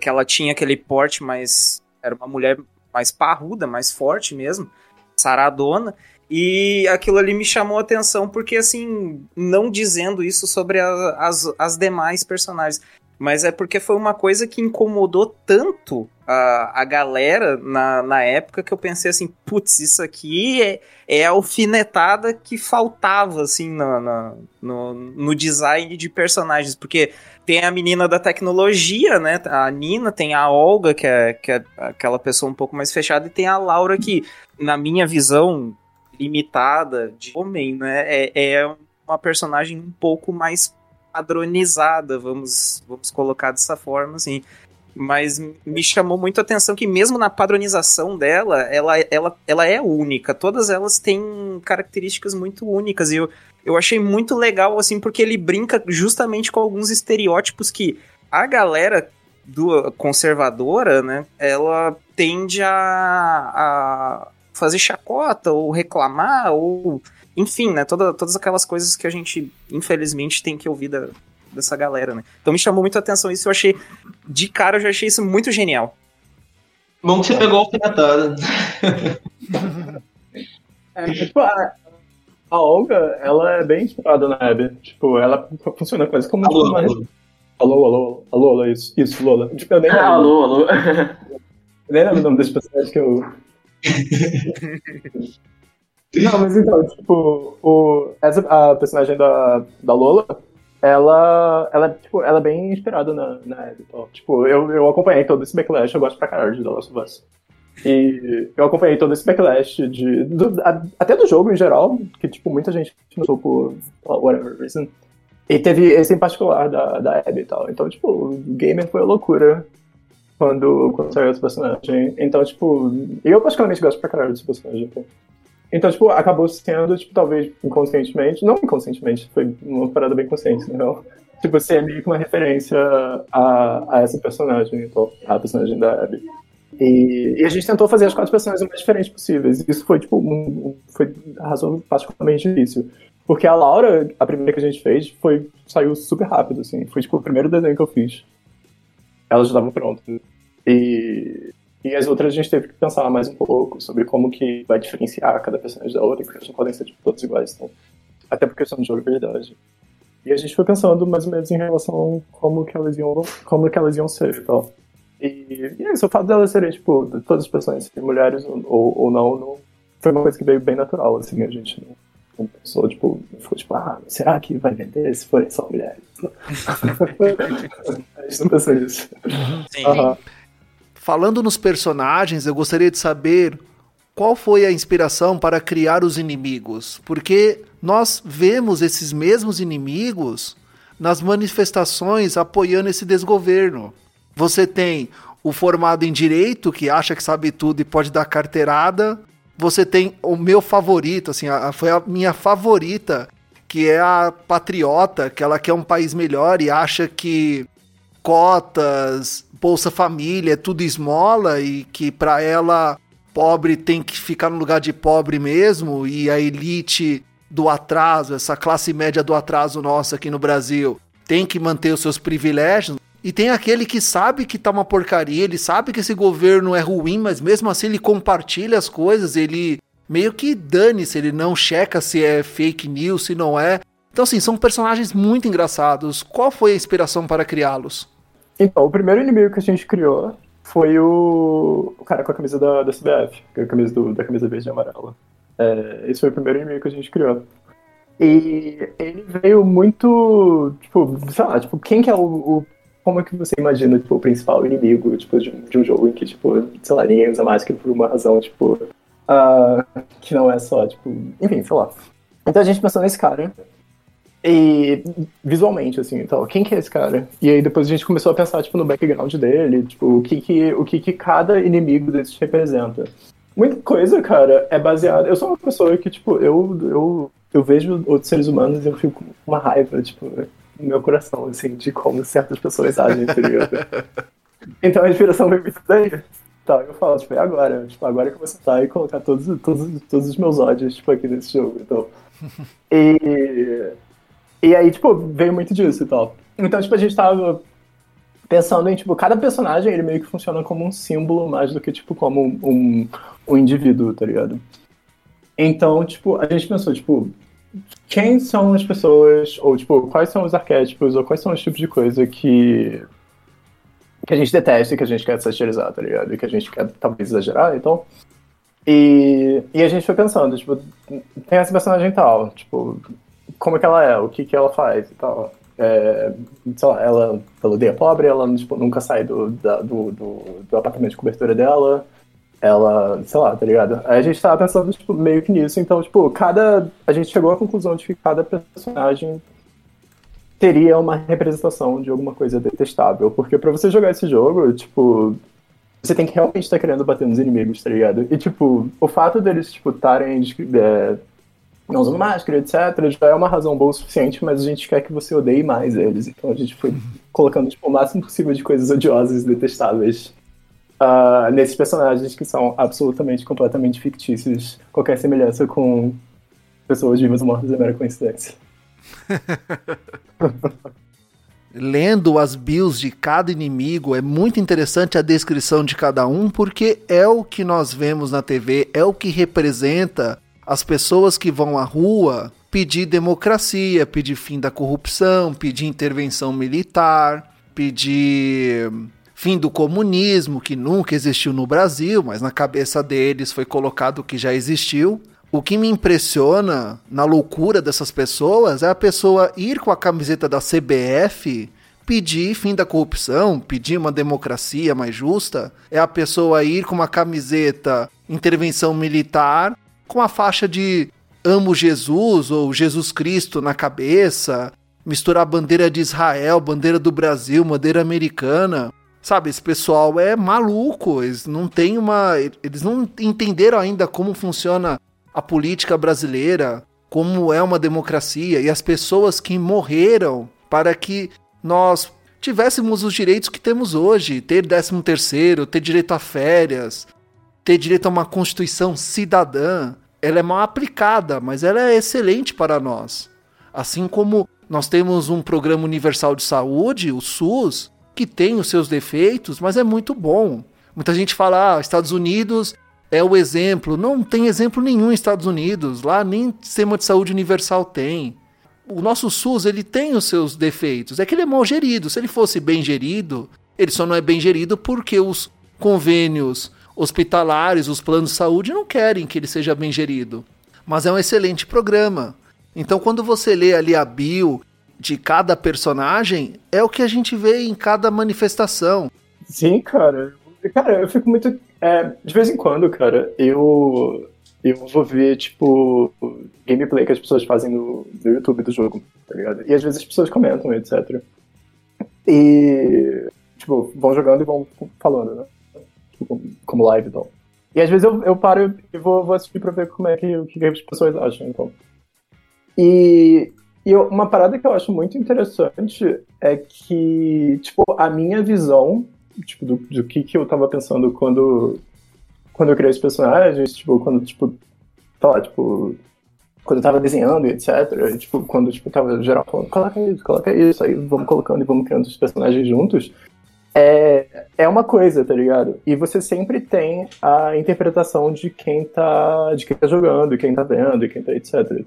Que ela tinha aquele porte mais. Era uma mulher mais parruda, mais forte mesmo, saradona. E aquilo ali me chamou a atenção, porque assim, não dizendo isso sobre a, as, as demais personagens. Mas é porque foi uma coisa que incomodou tanto a, a galera na, na época que eu pensei assim, putz, isso aqui é, é a alfinetada que faltava, assim, no, no, no, no design de personagens, porque tem a menina da tecnologia, né, a Nina, tem a Olga, que é, que é aquela pessoa um pouco mais fechada, e tem a Laura que, na minha visão limitada de homem, né, é, é uma personagem um pouco mais padronizada, vamos, vamos colocar dessa forma, assim. Mas me chamou muito a atenção que mesmo na padronização dela, ela, ela, ela é única. Todas elas têm características muito únicas. E eu, eu achei muito legal, assim, porque ele brinca justamente com alguns estereótipos que a galera do conservadora, né, ela tende a, a fazer chacota ou reclamar ou enfim, né? Toda, todas aquelas coisas que a gente, infelizmente, tem que ouvir da, dessa galera, né? Então me chamou muito a atenção isso, eu achei. De cara, eu já achei isso muito genial. Bom que você pegou a alfinetada. é, tipo, a, a Olga, ela é bem inspirada na Abby. Tipo, ela funciona quase como alô, uma. alô. Alô, alô, alô, alô, isso, isso, Lola. Tipo, eu nem Ah, alô, alô. Eu nem lembro o nome desse personagem que eu. Não, mas então, tipo, o, essa, a personagem da, da Lola, ela, ela, tipo, ela é bem inspirada na, na. Então, tipo, eu, eu acompanhei todo esse backlash, eu gosto pra caralho de The Last of Us. E eu acompanhei todo esse backlash de, do, a, até do jogo em geral, que, tipo, muita gente notou por whatever reason. E teve esse em particular da, da Abby e tal. Então, tipo, o gamer foi a loucura quando, quando saiu esse personagem. Então, tipo, eu particularmente gosto pra caralho desse personagem. Então. Então, tipo, acabou sendo, tipo, talvez inconscientemente, não inconscientemente, foi uma parada bem consciente, não. Tipo, ser meio que uma referência a, a essa personagem, então, a personagem da Abby. E, e, a gente tentou fazer as quatro personagens o mais diferentes possíveis. Isso foi, tipo, um, foi a razão particularmente difícil. Porque a Laura, a primeira que a gente fez, foi, saiu super rápido, assim. Foi, tipo, o primeiro desenho que eu fiz. Ela já estava pronta. E, e as outras a gente teve que pensar mais um pouco sobre como que vai diferenciar cada personagem da outra, porque elas não podem ser tipo, todos iguais. Então, até por questão de jogabilidade. E a gente foi pensando mais ou menos em relação a como que elas iam, como que elas iam ser e tal. E, e é isso, o fato delas serem, tipo, todas as personagens serem mulheres ou, ou não, não, foi uma coisa que veio bem natural, assim, a gente não, não pensou, tipo, ficou tipo, ah, será que vai vender se forem só mulheres? a gente não pensou nisso. Sim. Aham. Falando nos personagens, eu gostaria de saber qual foi a inspiração para criar os inimigos, porque nós vemos esses mesmos inimigos nas manifestações apoiando esse desgoverno. Você tem o formado em direito que acha que sabe tudo e pode dar carteirada. Você tem o meu favorito, assim, a, foi a minha favorita, que é a patriota, que ela quer um país melhor e acha que cotas, Bolsa Família, é tudo esmola e que para ela pobre tem que ficar no lugar de pobre mesmo e a elite do atraso, essa classe média do atraso nossa aqui no Brasil, tem que manter os seus privilégios. E tem aquele que sabe que tá uma porcaria, ele sabe que esse governo é ruim, mas mesmo assim ele compartilha as coisas, ele meio que dane-se, ele não checa se é fake news, se não é. Então, assim, são personagens muito engraçados. Qual foi a inspiração para criá-los? Então, o primeiro inimigo que a gente criou foi o, o cara com a camisa da, da CBF, com a camisa do, da camisa verde e amarela. É, esse foi o primeiro inimigo que a gente criou. E ele veio muito, tipo, sei lá, tipo, quem que é o, o como é que você imagina, tipo, o principal inimigo, tipo, de, de um jogo em que, tipo, sei lá, ninguém usa máscara por uma razão, tipo, uh, que não é só, tipo, enfim, sei lá. Então a gente pensou nesse cara, e visualmente, assim, então, quem que é esse cara? E aí depois a gente começou a pensar, tipo, no background dele, tipo, o que que, o que, que cada inimigo desses representa. Muita coisa, cara, é baseada... Eu sou uma pessoa que, tipo, eu, eu, eu vejo outros seres humanos e eu fico com uma raiva, tipo, no meu coração, assim, de como certas pessoas agem, tá ligado? Então a inspiração veio muito daí. Tá, eu falo, tipo, é agora. Tipo, agora que eu vou sentar e colocar todos, todos, todos os meus ódios, tipo, aqui nesse jogo. Então... E... E aí, tipo, veio muito disso e tal. Então, tipo, a gente tava pensando em, tipo, cada personagem, ele meio que funciona como um símbolo mais do que, tipo, como um, um indivíduo, tá ligado? Então, tipo, a gente pensou, tipo, quem são as pessoas, ou tipo, quais são os arquétipos, ou quais são os tipos de coisa que que a gente detesta e que a gente quer satirizar, tá ligado? E que a gente quer talvez exagerar, então. E, e a gente foi pensando, tipo, tem essa personagem tal, tipo, como é que ela é, o que que ela faz e tal. É, sei lá, ela, ela odeia pobre, ela tipo, nunca sai do, da, do, do, do apartamento de cobertura dela, ela, sei lá, tá ligado? Aí a gente tava pensando, tipo, meio que nisso, então, tipo, cada. A gente chegou à conclusão de que cada personagem teria uma representação de alguma coisa detestável. Porque para você jogar esse jogo, tipo, você tem que realmente estar querendo bater nos inimigos, tá ligado? E, tipo, o fato deles, tipo, estarem é, não usando máscara, etc., já é uma razão boa o suficiente, mas a gente quer que você odeie mais eles. Então a gente foi colocando, tipo, o máximo possível de coisas odiosas e detestáveis uh, nesses personagens que são absolutamente, completamente fictícios. Qualquer semelhança com pessoas vivas ou mortas é mera coincidência. Lendo as builds de cada inimigo, é muito interessante a descrição de cada um, porque é o que nós vemos na TV, é o que representa as pessoas que vão à rua pedir democracia, pedir fim da corrupção, pedir intervenção militar, pedir fim do comunismo, que nunca existiu no Brasil, mas na cabeça deles foi colocado que já existiu. O que me impressiona na loucura dessas pessoas é a pessoa ir com a camiseta da CBF pedir fim da corrupção, pedir uma democracia mais justa, é a pessoa ir com uma camiseta intervenção militar com a faixa de amo Jesus ou Jesus Cristo na cabeça, misturar bandeira de Israel, bandeira do Brasil, bandeira americana. Sabe, esse pessoal é maluco, eles não têm uma. Eles não entenderam ainda como funciona a política brasileira, como é uma democracia e as pessoas que morreram para que nós tivéssemos os direitos que temos hoje, ter 13 terceiro, ter direito a férias, ter direito a uma constituição cidadã. Ela é mal aplicada, mas ela é excelente para nós. Assim como nós temos um programa universal de saúde, o SUS, que tem os seus defeitos, mas é muito bom. Muita gente fala, ah, Estados Unidos é o exemplo. Não tem exemplo nenhum nos Estados Unidos. Lá nem sistema de saúde universal tem. O nosso SUS ele tem os seus defeitos. É que ele é mal gerido. Se ele fosse bem gerido, ele só não é bem gerido porque os convênios hospitalares, os planos de saúde não querem que ele seja bem gerido. Mas é um excelente programa. Então, quando você lê ali a bio de cada personagem é o que a gente vê em cada manifestação. Sim, cara. Cara, eu fico muito. É, de vez em quando, cara, eu. Eu vou ver, tipo, gameplay que as pessoas fazem no, no YouTube do jogo, tá ligado? E às vezes as pessoas comentam, etc. E. Tipo, vão jogando e vão falando, né? Como live e tal. E às vezes eu, eu paro e vou, vou assistir pra ver como é que, o que as pessoas acham, então. E e uma parada que eu acho muito interessante é que, tipo, a minha visão, tipo, do, do que, que eu tava pensando quando, quando eu criei os personagens, tipo, quando, tipo, tá lá, tipo, quando eu tava desenhando e etc, e, tipo, quando, tipo, tava geral falando, coloca isso, coloca isso, aí vamos colocando e vamos criando os personagens juntos, é, é uma coisa, tá ligado? E você sempre tem a interpretação de quem tá, de quem tá jogando, quem tá vendo, quem tá etc e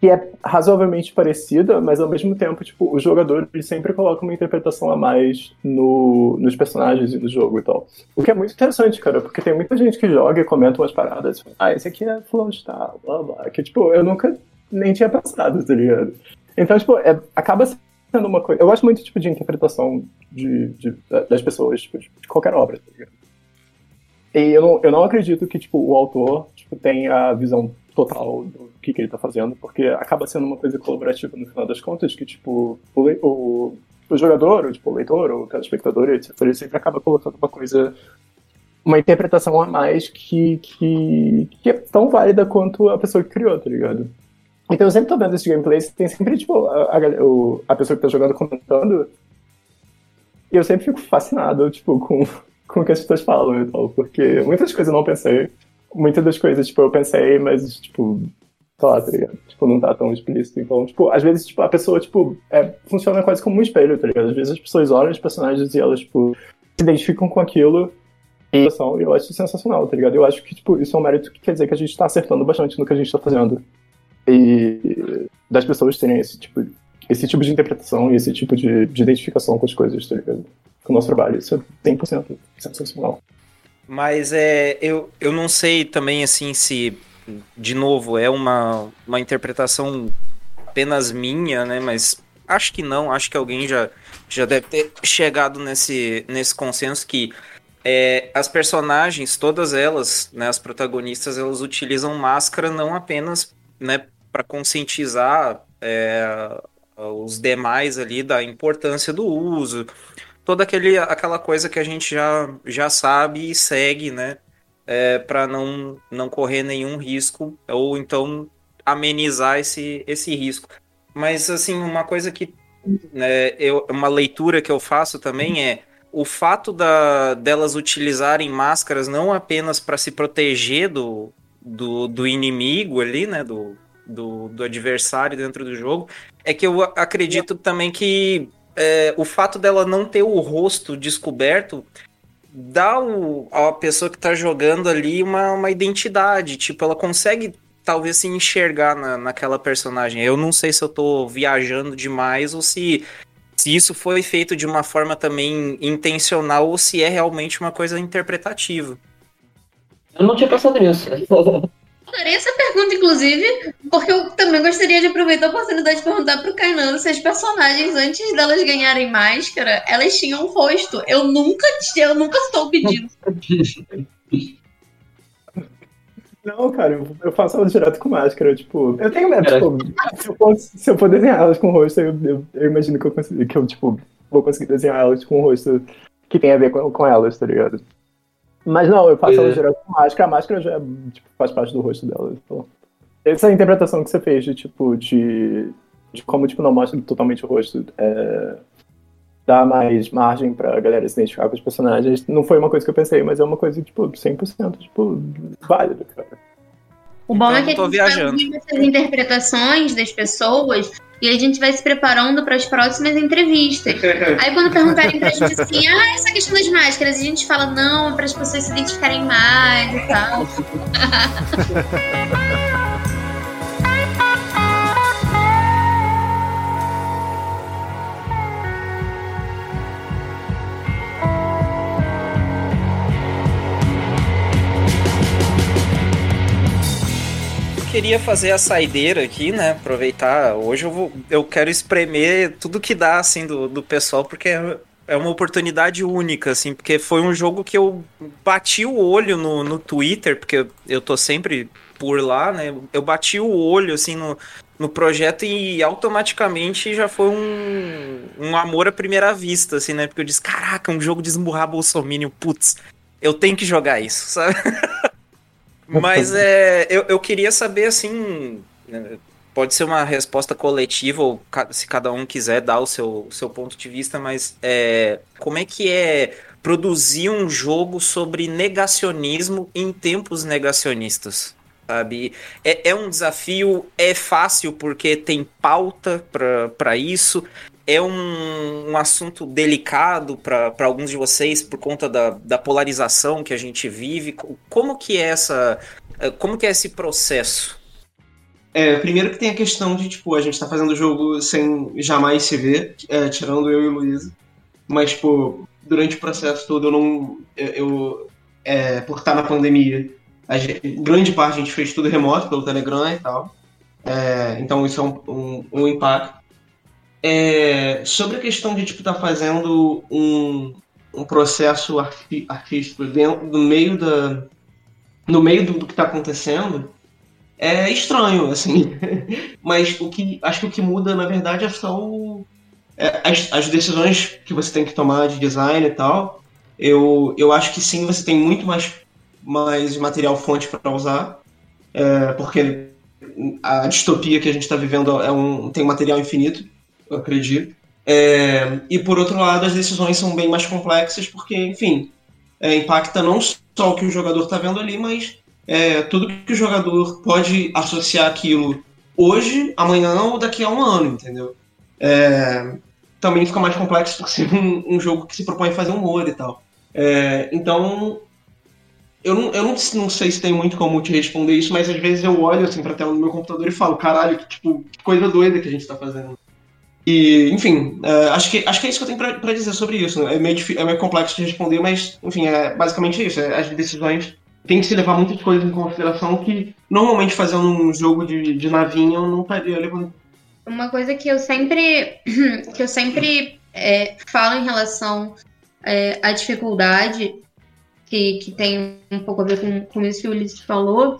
que é razoavelmente parecida, mas ao mesmo tempo, tipo, os jogadores sempre colocam uma interpretação a mais no, nos personagens e no jogo e tal. O que é muito interessante, cara, porque tem muita gente que joga e comenta umas paradas, ah, esse aqui é fulano blá blá, que, tipo, eu nunca nem tinha pensado, tá ligado? Então, tipo, é, acaba sendo uma coisa... Eu gosto muito, tipo, de interpretação de, de das pessoas, tipo, de qualquer obra, tá? E eu não, eu não acredito que, tipo, o autor, tipo, tenha a visão total do que, que ele tá fazendo, porque acaba sendo uma coisa colaborativa no final das contas, que, tipo, o, o, o jogador, ou, tipo, o leitor, ou o telespectador, etc., ele sempre acaba colocando uma coisa, uma interpretação a mais que, que, que é tão válida quanto a pessoa que criou, tá ligado? Então eu sempre tô vendo esses gameplays, tem sempre, tipo, a, a, a pessoa que tá jogando comentando, e eu sempre fico fascinado, tipo, com, com o que as pessoas falam e tal, porque muitas coisas eu não pensei, muitas das coisas, tipo, eu pensei, mas, tipo, sei lá, tá ligado? Tipo, não tá tão explícito. Então, tipo, às vezes, tipo, a pessoa, tipo, é, funciona quase como um espelho, tá ligado? Às vezes as pessoas olham os personagens e elas, tipo, se identificam com aquilo e eu acho sensacional, tá ligado? Eu acho que, tipo, isso é um mérito que quer dizer que a gente tá acertando bastante no que a gente tá fazendo. E das pessoas terem esse tipo, esse tipo de interpretação e esse tipo de, de identificação com as coisas, tá ligado? Com o nosso trabalho. Isso é 100% sensacional. Mas é, eu, eu não sei também assim se, de novo, é uma, uma interpretação apenas minha, né? Mas acho que não, acho que alguém já, já deve ter chegado nesse, nesse consenso que é, as personagens, todas elas, né, as protagonistas, elas utilizam máscara não apenas né, para conscientizar é, os demais ali da importância do uso, toda aquele, aquela coisa que a gente já, já sabe e segue, né? É, para não, não correr nenhum risco ou então amenizar esse, esse risco. Mas assim, uma coisa que né, eu, uma leitura que eu faço também é o fato da, delas utilizarem máscaras não apenas para se proteger do, do, do, inimigo ali, né? Do, do, do adversário dentro do jogo, é que eu acredito também que é, o fato dela não ter o rosto descoberto dá o, a pessoa que tá jogando ali uma, uma identidade. Tipo, ela consegue talvez se enxergar na, naquela personagem. Eu não sei se eu tô viajando demais ou se, se isso foi feito de uma forma também intencional ou se é realmente uma coisa interpretativa. Eu não tinha pensado nisso. Adorei essa pergunta, inclusive, porque eu também gostaria de aproveitar a oportunidade de perguntar pro Kainan se as personagens, antes delas ganharem máscara, elas tinham um rosto. Eu nunca eu nunca estou pedindo. Não, cara, eu, eu faço elas direto com máscara, tipo, eu tenho medo, tipo, se eu, for, se eu for desenhar elas com rosto, eu, eu, eu imagino que eu, consigo, que eu, tipo, vou conseguir desenhar elas com um rosto que tem a ver com, com elas, tá ligado? Mas não, eu faço é. ela direto com máscara, a máscara já tipo, faz parte do rosto dela. Então. Essa interpretação que você fez de, tipo, de, de como, tipo, não mostra totalmente o rosto, é, dá mais margem pra galera se identificar com os personagens, não foi uma coisa que eu pensei, mas é uma coisa, tipo, 100%, tipo, válida, cara. O bom então, é que a gente viajando. essas interpretações das pessoas e a gente vai se preparando para as próximas entrevistas. Aí quando perguntarem pra gente assim, ah, essa questão das máscaras, a gente fala, não, para as pessoas se identificarem mais e tal. queria fazer a saideira aqui, né? Aproveitar. Hoje eu vou, eu quero espremer tudo que dá assim do, do pessoal, porque é, é uma oportunidade única, assim, porque foi um jogo que eu bati o olho no, no Twitter, porque eu tô sempre por lá, né? Eu bati o olho assim no, no projeto e automaticamente já foi um, um amor à primeira vista, assim, né? Porque eu disse, caraca, um jogo de esmurrar Bolsonaro, putz, eu tenho que jogar isso, sabe? Mas é, eu, eu queria saber, assim, né, pode ser uma resposta coletiva, ou se cada um quiser dar o seu, seu ponto de vista, mas é, como é que é produzir um jogo sobre negacionismo em tempos negacionistas? Sabe? É, é um desafio, é fácil porque tem pauta para isso, é um, um assunto delicado para alguns de vocês por conta da, da polarização que a gente vive. Como que é essa, eh, como que é esse processo? É, primeiro que tem a questão de, tipo, a gente tá fazendo o jogo sem jamais se ver, é, tirando eu e o Luiz. Mas, tipo, durante o processo todo eu não. Eu, eu é, por estar na pandemia, gente, grande parte a gente fez tudo remoto pelo Telegram e tal. É, então isso é um, um, um impacto. É, sobre a questão de tipo estar tá fazendo um, um processo artístico dentro, no meio da no meio do, do que está acontecendo é estranho assim. Mas o que acho que o que muda na verdade é só o, é, as, as decisões que você tem que tomar de design e tal. Eu, eu acho que sim você tem muito mais mais material fonte para usar é, porque a distopia que a gente está vivendo é um, tem um material infinito eu acredito. É, e por outro lado, as decisões são bem mais complexas, porque, enfim, é, impacta não só o que o jogador está vendo ali, mas é, tudo que o jogador pode associar aquilo hoje, amanhã ou daqui a um ano, entendeu? É, também fica mais complexo por ser um, um, jogo que se propõe a fazer humor e tal. É, então, eu não, eu não, não sei se tem muito como te responder isso, mas às vezes eu olho assim pra tela do meu computador e falo, caralho, que tipo, que coisa doida que a gente tá fazendo. E, enfim, é, acho, que, acho que é isso que eu tenho pra dizer sobre isso. É meio, é meio complexo de responder, mas, enfim, é basicamente isso. É, as decisões tem que se levar muitas coisas em consideração que normalmente fazendo um jogo de, de navinha eu não estaria levando. Uma coisa que eu sempre, que eu sempre é, falo em relação é, à dificuldade, que, que tem um pouco a ver com, com isso que o Ulisses falou,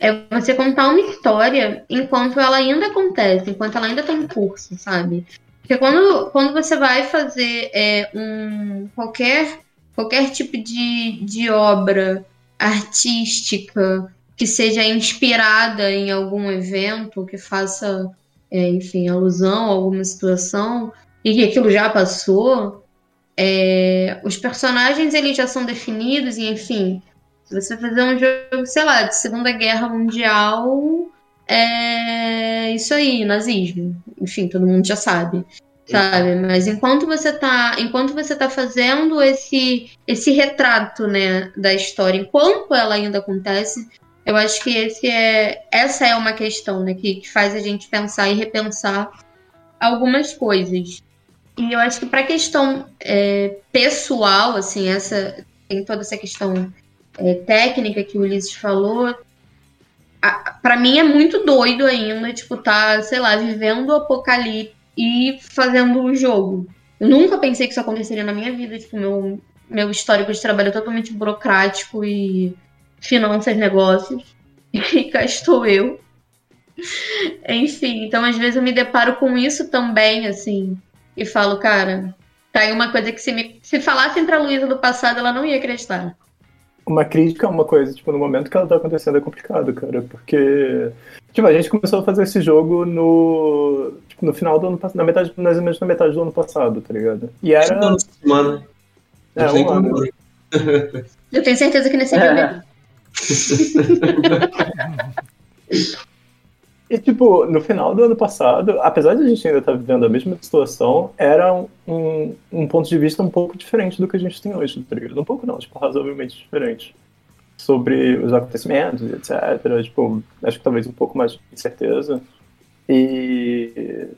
é você contar uma história enquanto ela ainda acontece, enquanto ela ainda está em curso, sabe? Porque quando, quando você vai fazer é, um, qualquer, qualquer tipo de, de obra artística que seja inspirada em algum evento, que faça, é, enfim, alusão a alguma situação, e que aquilo já passou, é, os personagens eles já são definidos, e enfim, se você fazer um jogo, sei lá, de Segunda Guerra Mundial, é isso aí, nazismo. Enfim, todo mundo já sabe. Sabe? Mas enquanto você tá, enquanto você tá fazendo esse esse retrato, né, da história, enquanto ela ainda acontece, eu acho que esse é essa é uma questão, né, que, que faz a gente pensar e repensar algumas coisas. E eu acho que para questão é, pessoal, assim, essa tem toda essa questão é, técnica que o Ulisses falou, para mim é muito doido ainda, tipo, tá, sei lá, vivendo o apocalipse e fazendo o jogo. Eu nunca pensei que isso aconteceria na minha vida, tipo, meu, meu histórico de trabalho é totalmente burocrático e finanças, negócios. E cá estou eu. Enfim, então às vezes eu me deparo com isso também, assim, e falo, cara, tá aí uma coisa que se, me, se falassem pra Luísa do passado, ela não ia acreditar. Uma crítica é uma coisa, tipo, no momento que ela tá acontecendo é complicado, cara, porque. Tipo, a gente começou a fazer esse jogo no. Tipo, no final do ano passado. Na metade, mais ou menos na metade do ano passado, tá ligado? E era. Uma semana. É, um ano. Eu tenho certeza que nesse É. E, tipo, no final do ano passado, apesar de a gente ainda estar vivendo a mesma situação, era um, um ponto de vista um pouco diferente do que a gente tem hoje, tá ligado? Um pouco não, tipo, razoavelmente diferente. Sobre os acontecimentos, etc. Tipo, acho que talvez um pouco mais de incerteza. E,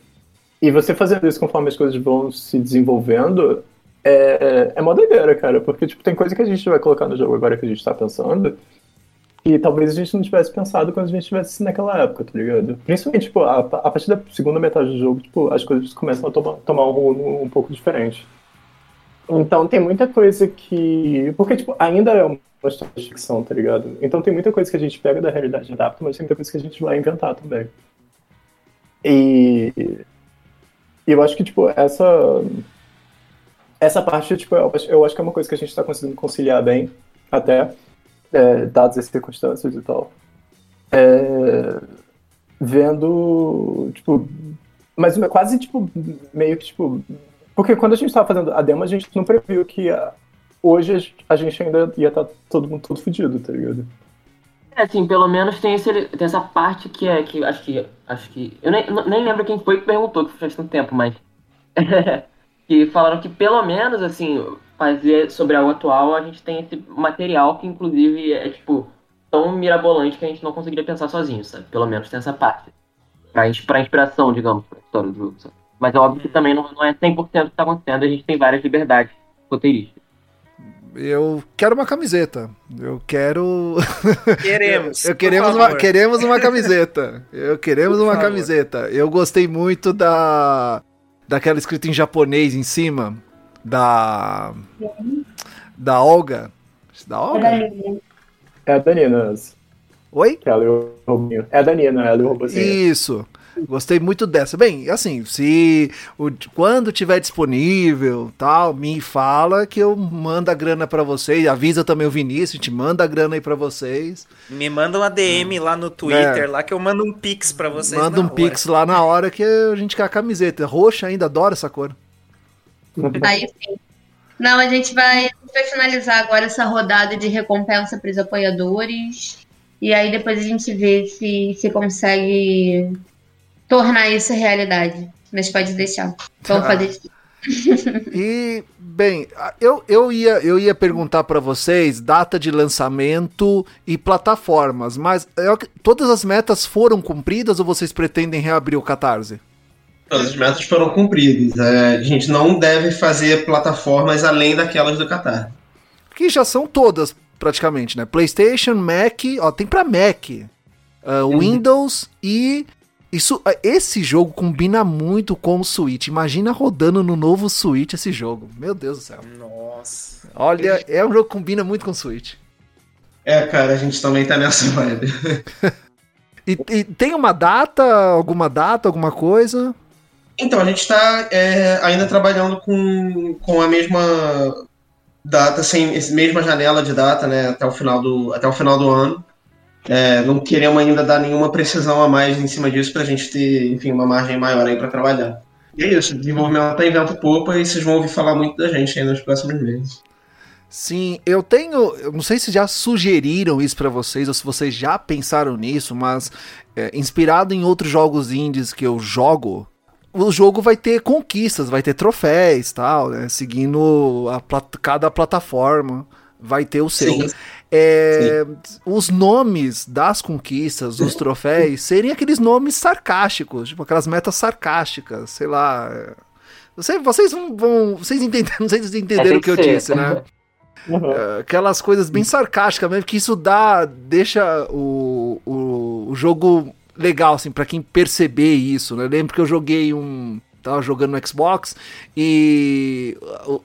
e você fazendo isso conforme as coisas vão se desenvolvendo, é, é mó doideira, cara. Porque, tipo, tem coisa que a gente vai colocar no jogo agora que a gente tá pensando e talvez a gente não tivesse pensado quando a gente estivesse naquela época, tá ligado? Principalmente, tipo, a, a partir da segunda metade do jogo, tipo, as coisas começam a tomar, tomar um rumo um pouco diferente. Então tem muita coisa que. Porque, tipo, ainda é uma história de ficção, tá ligado? Então tem muita coisa que a gente pega da realidade e adapta, mas tem muita coisa que a gente vai inventar também. E. E eu acho que, tipo, essa. Essa parte, tipo, eu acho, eu acho que é uma coisa que a gente tá conseguindo conciliar bem, até é, dadas as circunstâncias e tal. É, vendo, tipo, mas quase, tipo, meio que, tipo, porque quando a gente tava fazendo a demo, a gente não previu que ah, hoje a gente ainda ia estar todo mundo todo fudido, tá ligado? É, assim, pelo menos tem, esse, tem essa parte que é que acho que. Acho que. Eu nem, nem lembro quem foi que perguntou, que faz tanto tempo, mas. que falaram que pelo menos, assim, fazer sobre algo atual, a gente tem esse material que inclusive é tipo tão mirabolante que a gente não conseguiria pensar sozinho, sabe? Pelo menos tem essa parte. Pra, pra inspiração, digamos, pra história do jogo, sabe? Mas é óbvio que também não, não é 100% o que tá acontecendo, a gente tem várias liberdades roteirísticas. Eu quero uma camiseta. Eu quero. Queremos. Eu queremos uma, queremos uma camiseta. Eu queremos Por uma favor. camiseta. Eu gostei muito da daquela escrita em japonês em cima da da Olga. Da Olga? É a Danina, Oi? que ela e o robinho. É a Danina, ela e o robôzinho. Isso. Gostei muito dessa. Bem, assim, se o, quando tiver disponível, tal, me fala que eu mando a grana pra vocês. Avisa também o Vinícius, a gente manda a grana aí pra vocês. Me manda uma DM lá no Twitter, lá que eu mando um pix pra vocês. Manda um hora. pix lá na hora que a gente quer a camiseta. Roxa ainda, adoro essa cor. Aí sim. Não, a gente vai, vai finalizar agora essa rodada de recompensa para os apoiadores. E aí depois a gente vê se, se consegue tornar isso realidade. Mas pode deixar. Vamos Ah. fazer isso. E, bem, eu, eu, ia, eu ia perguntar para vocês data de lançamento e plataformas, mas eu, todas as metas foram cumpridas ou vocês pretendem reabrir o Catarse? Todas as metas foram cumpridas. É, a gente não deve fazer plataformas além daquelas do Catar. Que já são todas, praticamente, né? PlayStation, Mac, ó, tem para Mac, uh. Windows e isso, esse jogo combina muito com o Switch. Imagina rodando no novo Switch esse jogo. Meu Deus do céu. Nossa. Olha, é um jogo que combina muito com o Switch. É, cara, a gente também tá nessa vibe. e, e, tem uma data, alguma data, alguma coisa? Então, a gente tá é, ainda trabalhando com, com a mesma data, sem mesma janela de data, né, até o final do, até o final do ano. É, não queremos ainda dar nenhuma precisão a mais em cima disso para a gente ter, enfim, uma margem maior aí para trabalhar. E é isso, desenvolvimento tá em popa e vocês vão ouvir falar muito da gente aí nos próximos meses. Sim, eu tenho. Eu não sei se já sugeriram isso para vocês ou se vocês já pensaram nisso, mas é, inspirado em outros jogos indies que eu jogo, o jogo vai ter conquistas, vai ter troféus tal, né? Seguindo a, cada plataforma vai ter o seu. Sim. É, os nomes das conquistas, dos troféus, serem aqueles nomes sarcásticos, tipo aquelas metas sarcásticas, sei lá. Vocês, vocês vão, Vocês entenderam, não sei se vocês entenderam é, o que, eu disse, né? Uhum. Aquelas coisas bem sarcásticas mesmo, que isso dá. deixa o, o, o jogo legal, assim, para quem perceber isso, né? Eu lembro que eu joguei um tava jogando no Xbox e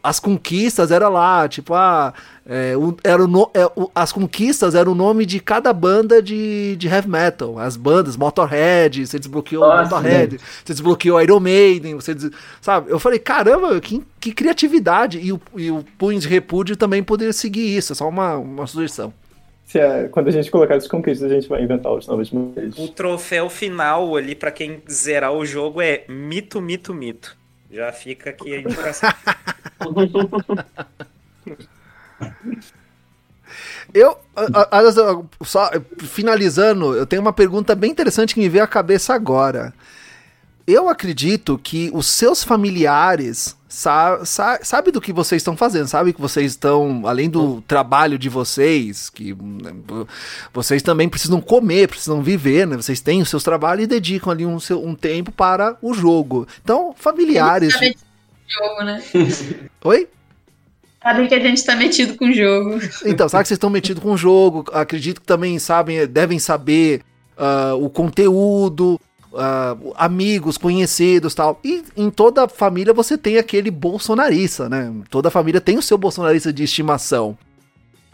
as conquistas era lá, tipo, ah, é, o, era o, no, é, o, as conquistas era o nome de cada banda de, de heavy metal. As bandas, Motorhead, você desbloqueou Nossa, Motorhead, você desbloqueou Iron Maiden, você des... sabe? Eu falei, caramba, que, que criatividade! E o, e o Punho de Repúdio também poderia seguir isso, é só uma, uma sugestão. Se é, quando a gente colocar as conquistas, a gente vai inventar os novos modelos. O troféu final ali, para quem zerar o jogo, é mito, mito, mito. Já fica aqui a indicação. Eu, só finalizando, eu tenho uma pergunta bem interessante que me veio à cabeça agora. Eu acredito que os seus familiares sa sa sabe do que vocês estão fazendo, sabe que vocês estão, além do trabalho de vocês, que né, vocês também precisam comer, precisam viver, né? Vocês têm os seus trabalhos e dedicam ali um, seu, um tempo para o jogo. Então, familiares. Jogo, né? Oi? Sabem que a gente está metido com o jogo. Então, sabe que vocês estão metidos com o jogo. Acredito que também sabem, devem saber uh, o conteúdo, uh, amigos, conhecidos tal. E em toda família você tem aquele bolsonarista, né? Toda família tem o seu bolsonarista de estimação.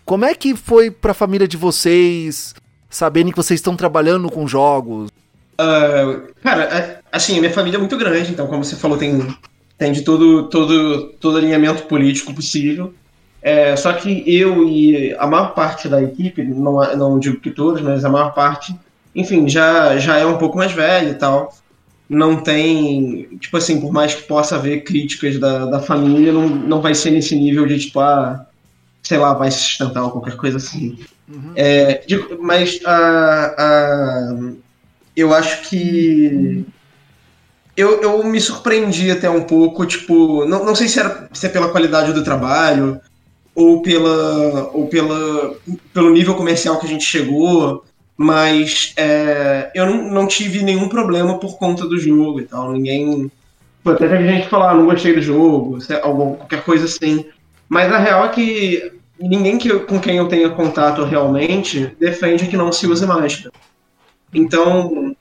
Como é que foi pra família de vocês, sabendo que vocês estão trabalhando com jogos? Uh, cara, é, assim, minha família é muito grande, então, como você falou, tem, tem de todo, todo, todo alinhamento político possível. É, só que eu e a maior parte da equipe, não, não digo que todos, mas a maior parte, enfim, já, já é um pouco mais velho e tal. Não tem, tipo assim, por mais que possa haver críticas da, da família, não, não vai ser nesse nível de, tipo, ah, sei lá, vai se sustentar ou qualquer coisa assim. Uhum. É, mas a, a, eu acho que. Eu, eu me surpreendi até um pouco, tipo, não, não sei se, era, se é pela qualidade do trabalho ou pela ou pela pelo nível comercial que a gente chegou mas é, eu não, não tive nenhum problema por conta do jogo e tal. Ninguém. Até teve gente falar, ah, não gostei do jogo, algum, qualquer coisa assim. Mas a real é que ninguém que, com quem eu tenha contato realmente defende que não se use máscara. Então,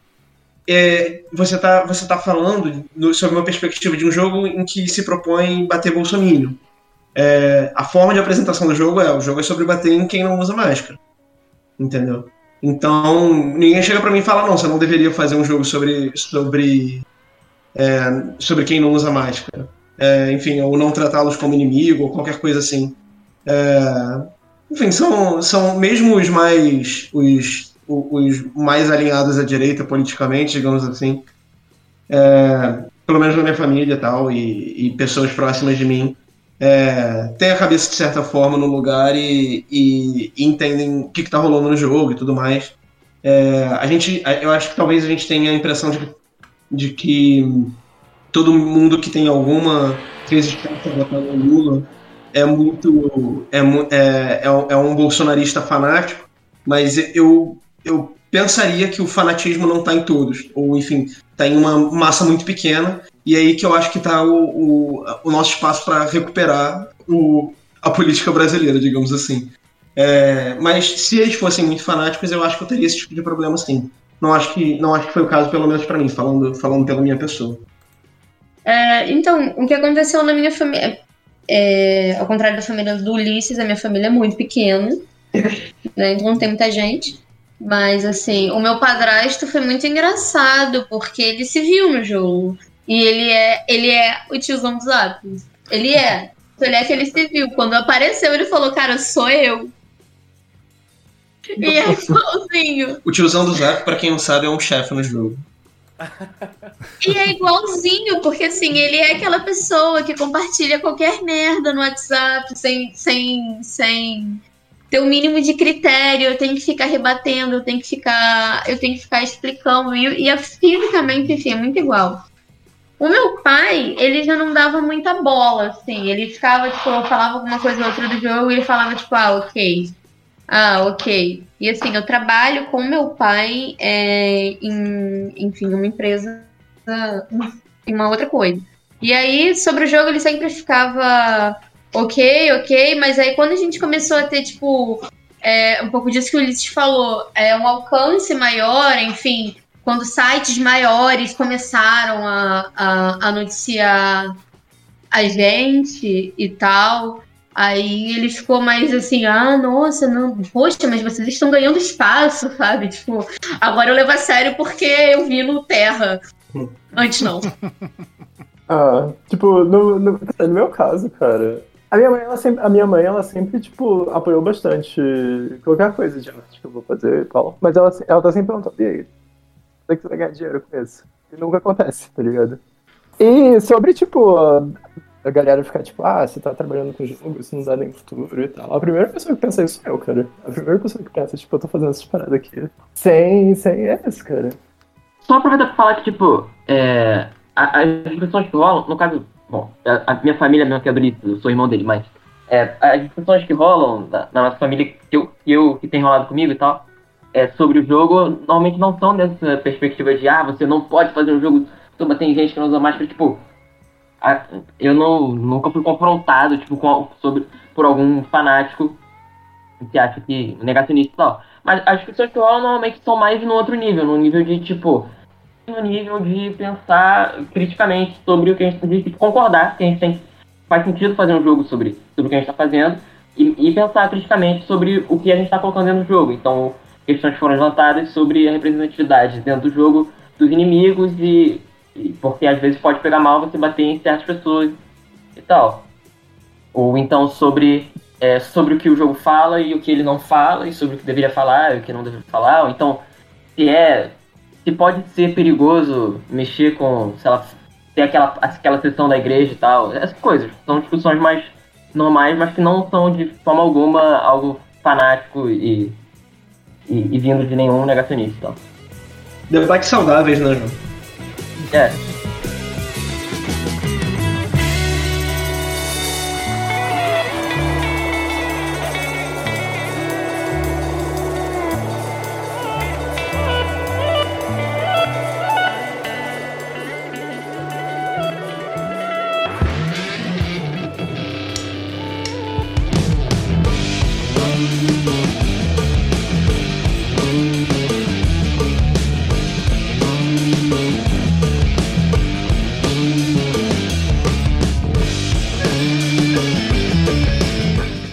é, você está você tá falando sobre uma perspectiva de um jogo em que se propõe bater Bolsonaro. É, a forma de apresentação do jogo é: o jogo é sobre bater em quem não usa máscara. Entendeu? Então, ninguém chega para mim e fala, não, você não deveria fazer um jogo sobre, sobre, é, sobre quem não usa máscara. É, enfim, ou não tratá-los como inimigo, ou qualquer coisa assim. É, enfim, são, são mesmo os mais, os, os mais alinhados à direita politicamente, digamos assim, é, pelo menos na minha família tal, e, e pessoas próximas de mim, é, tem a cabeça de certa forma no lugar e, e, entendem o que, está rolando no jogo e tudo mais. É, a gente, eu acho que talvez a gente tenha a impressão de, de que todo mundo que tem alguma resistência votar no Lula é muito. É, é, é, é um bolsonarista fanático, mas eu, eu pensaria que o fanatismo não está em todos, ou enfim, está em uma massa muito pequena, e aí que eu acho que está o, o, o, nosso espaço para recuperar o, a política brasileira, digamos assim. É, mas se eles fossem muito fanáticos, eu acho que eu teria esse tipo de problema sim. Não acho que, não acho que foi o caso, pelo menos para mim, falando, falando pela minha pessoa. É, então, o que aconteceu na minha família, é, ao contrário da família do Ulisses, a minha família é muito pequena, né, então não tem muita gente. Mas, assim, o meu padrasto foi muito engraçado, porque ele se viu no jogo. E ele é, ele é o tiozão dos lápis. Ele é. Ele é que ele se viu. Quando apareceu, ele falou, cara, sou eu. E é igualzinho. O tiozão do Zap, pra quem não sabe, é um chefe no jogo. E é igualzinho, porque assim, ele é aquela pessoa que compartilha qualquer merda no WhatsApp sem, sem, sem ter o um mínimo de critério, eu tenho que ficar rebatendo, eu tenho que ficar, eu tenho que ficar explicando, e, e é fisicamente, enfim, é muito igual. O meu pai, ele já não dava muita bola, assim, ele ficava, tipo, eu falava alguma coisa ou outra do jogo e ele falava, tipo, ah, ok, ah, ok. E assim, eu trabalho com meu pai é, em, enfim, uma empresa, em uma outra coisa. E aí, sobre o jogo, ele sempre ficava ok, ok, mas aí quando a gente começou a ter, tipo, é, um pouco disso que o Ulisses falou, é, um alcance maior, enfim, quando sites maiores começaram a, a, a noticiar a gente e tal, Aí ele ficou mais assim, ah, nossa, não, poxa, mas vocês estão ganhando espaço, sabe? Tipo, agora eu levo a sério porque eu vi no Terra. Antes não. ah, tipo, no, no, no, meu caso, cara, a minha mãe, ela sempre, a minha mãe, ela sempre, tipo, apoiou bastante qualquer coisa de arte que eu vou fazer e tal. Mas ela, ela tá sempre perguntando, e aí? É que ganhar dinheiro com isso? E nunca acontece, tá ligado? E sobre, tipo, a galera ficar tipo, ah, você tá trabalhando com jogo, isso não dá nem futuro e tal. A primeira pessoa que pensa isso é eu, cara. A primeira pessoa que pensa, tipo, eu tô fazendo essas paradas aqui. Sem, sem essa, cara. Só aproveitar pra falar que, tipo, é, as discussões que rolam, no caso, bom, a, a minha família mesmo que é bonita, eu sou irmão dele, mas é, as discussões que rolam na, na nossa família, que eu, que eu que tem rolado comigo e tal, é, sobre o jogo, normalmente não são dessa perspectiva de, ah, você não pode fazer um jogo, mas tem gente que não usa máscara, tipo, eu não, nunca fui confrontado tipo, com, sobre, por algum fanático que acha que negacionista e tal. Mas as discussões que rolam normalmente são mais no outro nível, no nível de tipo. No nível de pensar criticamente sobre o que a gente de concordar que a gente tem. Faz sentido fazer um jogo sobre, sobre o que a gente está fazendo e, e, pensar criticamente sobre o que a gente está colocando dentro do jogo. Então, questões foram levantadas sobre a representatividade dentro do jogo dos inimigos e porque às vezes pode pegar mal você bater em certas pessoas e tal. Ou então sobre, é, sobre o que o jogo fala e o que ele não fala, e sobre o que deveria falar e o que não deveria falar. Ou então, se é. Se pode ser perigoso mexer com, sei lá, ter aquela, aquela sessão da igreja e tal. Essas coisas. São discussões mais normais, mas que não são de forma alguma algo fanático e, e, e vindo de nenhum negacionista. Debates saudáveis, né, João? Yeah.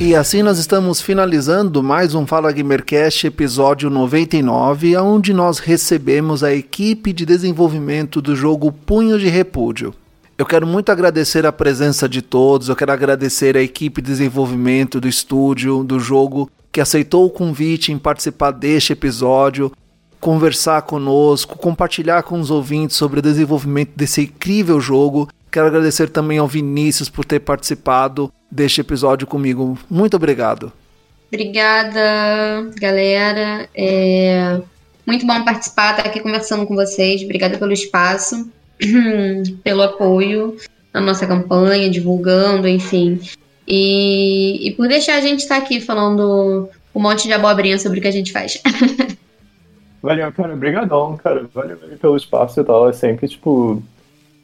E assim nós estamos finalizando mais um Fala Gamercast episódio 99, onde nós recebemos a equipe de desenvolvimento do jogo Punho de Repúdio. Eu quero muito agradecer a presença de todos, eu quero agradecer a equipe de desenvolvimento do estúdio, do jogo, que aceitou o convite em participar deste episódio, conversar conosco, compartilhar com os ouvintes sobre o desenvolvimento desse incrível jogo. Quero agradecer também ao Vinícius por ter participado deste episódio comigo. Muito obrigado. Obrigada, galera. É muito bom participar, estar aqui conversando com vocês. Obrigada pelo espaço. pelo apoio na nossa campanha, divulgando, enfim. E, e por deixar a gente estar aqui falando um monte de abobrinha sobre o que a gente faz. Valeu, cara. Obrigadão, cara. Valeu pelo espaço e tal. É sempre, tipo,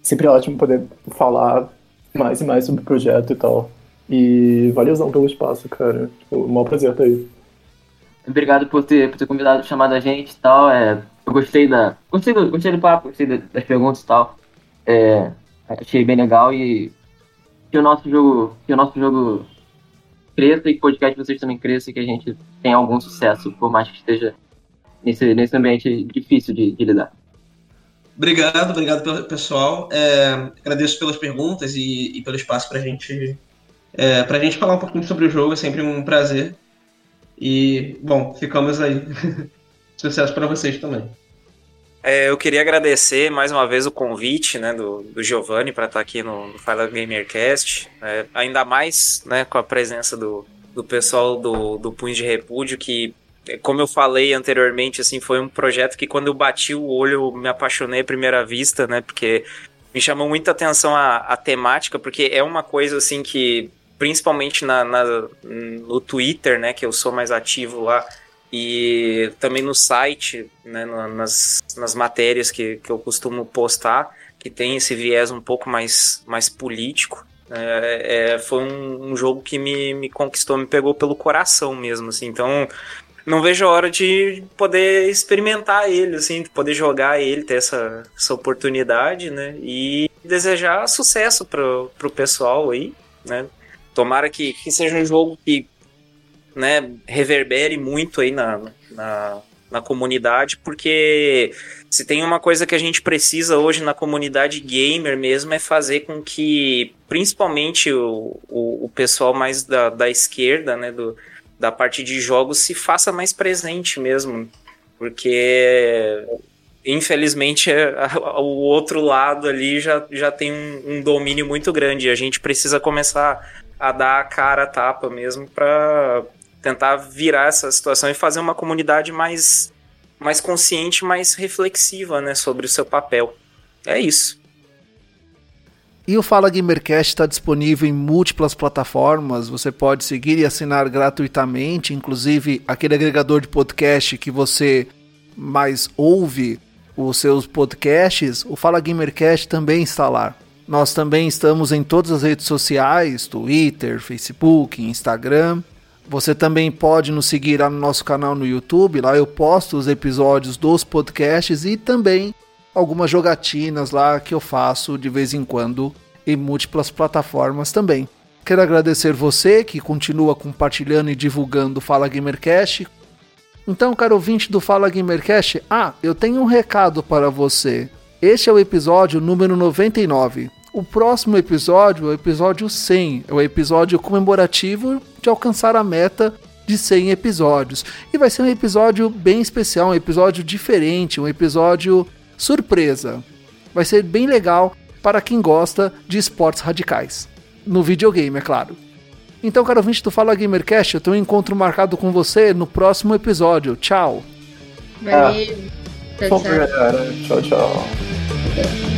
sempre ótimo poder falar mais e mais sobre o projeto e tal. E valeuzão pelo espaço, cara. Tipo, um maior prazer estar aí. Obrigado por ter, por ter convidado, chamado a gente e tal. É, eu gostei da. Gostei do, gostei do papo, gostei das perguntas e tal. É, achei bem legal e que o nosso jogo. Que o nosso jogo cresça e que o podcast de vocês também cresça e que a gente tenha algum sucesso, por mais que esteja nesse, nesse ambiente difícil de, de lidar. Obrigado, obrigado pelo pessoal. É, agradeço pelas perguntas e, e pelo espaço para gente, é, a gente falar um pouquinho sobre o jogo. É sempre um prazer. E, bom, ficamos aí. Sucesso para vocês também. É, eu queria agradecer mais uma vez o convite né, do, do Giovanni para estar tá aqui no, no Fala Gamercast. É, ainda mais né, com a presença do, do pessoal do, do Punho de Repúdio, que como eu falei anteriormente, assim, foi um projeto que quando eu bati o olho, eu me apaixonei à primeira vista, né? Porque me chamou muita atenção a, a temática, porque é uma coisa assim que, principalmente na, na, no Twitter, né? Que eu sou mais ativo lá, e também no site, né, nas, nas matérias que, que eu costumo postar, que tem esse viés um pouco mais, mais político. É, é, foi um, um, jogo que me, me conquistou, me pegou pelo coração mesmo, assim. Então, não vejo a hora de poder experimentar ele, assim, de poder jogar ele, ter essa, essa oportunidade, né? E desejar sucesso pro, pro pessoal aí, né? Tomara que, que seja um jogo que né, reverbere muito aí na, na, na comunidade, porque se tem uma coisa que a gente precisa hoje na comunidade gamer mesmo é fazer com que, principalmente o, o, o pessoal mais da, da esquerda, né, do, da parte de jogos se faça mais presente mesmo. Porque infelizmente o outro lado ali já, já tem um, um, domínio muito grande. A gente precisa começar a dar a cara a tapa mesmo para tentar virar essa situação e fazer uma comunidade mais, mais consciente, mais reflexiva né, sobre o seu papel. É isso. E o Fala Gamercast está disponível em múltiplas plataformas. Você pode seguir e assinar gratuitamente, inclusive aquele agregador de podcast que você mais ouve os seus podcasts. O Fala Gamercast também está lá. Nós também estamos em todas as redes sociais: Twitter, Facebook, Instagram. Você também pode nos seguir lá no nosso canal no YouTube. Lá eu posto os episódios dos podcasts e também algumas jogatinas lá que eu faço de vez em quando em múltiplas plataformas também. Quero agradecer você que continua compartilhando e divulgando o Fala Gamercast. Então, caro ouvinte do Fala Gamercast, ah, eu tenho um recado para você. Este é o episódio número 99. O próximo episódio é o episódio 100, é o episódio comemorativo de alcançar a meta de 100 episódios. E vai ser um episódio bem especial, um episódio diferente, um episódio surpresa. Vai ser bem legal para quem gosta de esportes radicais. No videogame, é claro. Então, caro ouvinte do Fala Gamercast, eu tenho um encontro marcado com você no próximo episódio. Tchau! Valeu! Tchau, tchau. tchau, tchau.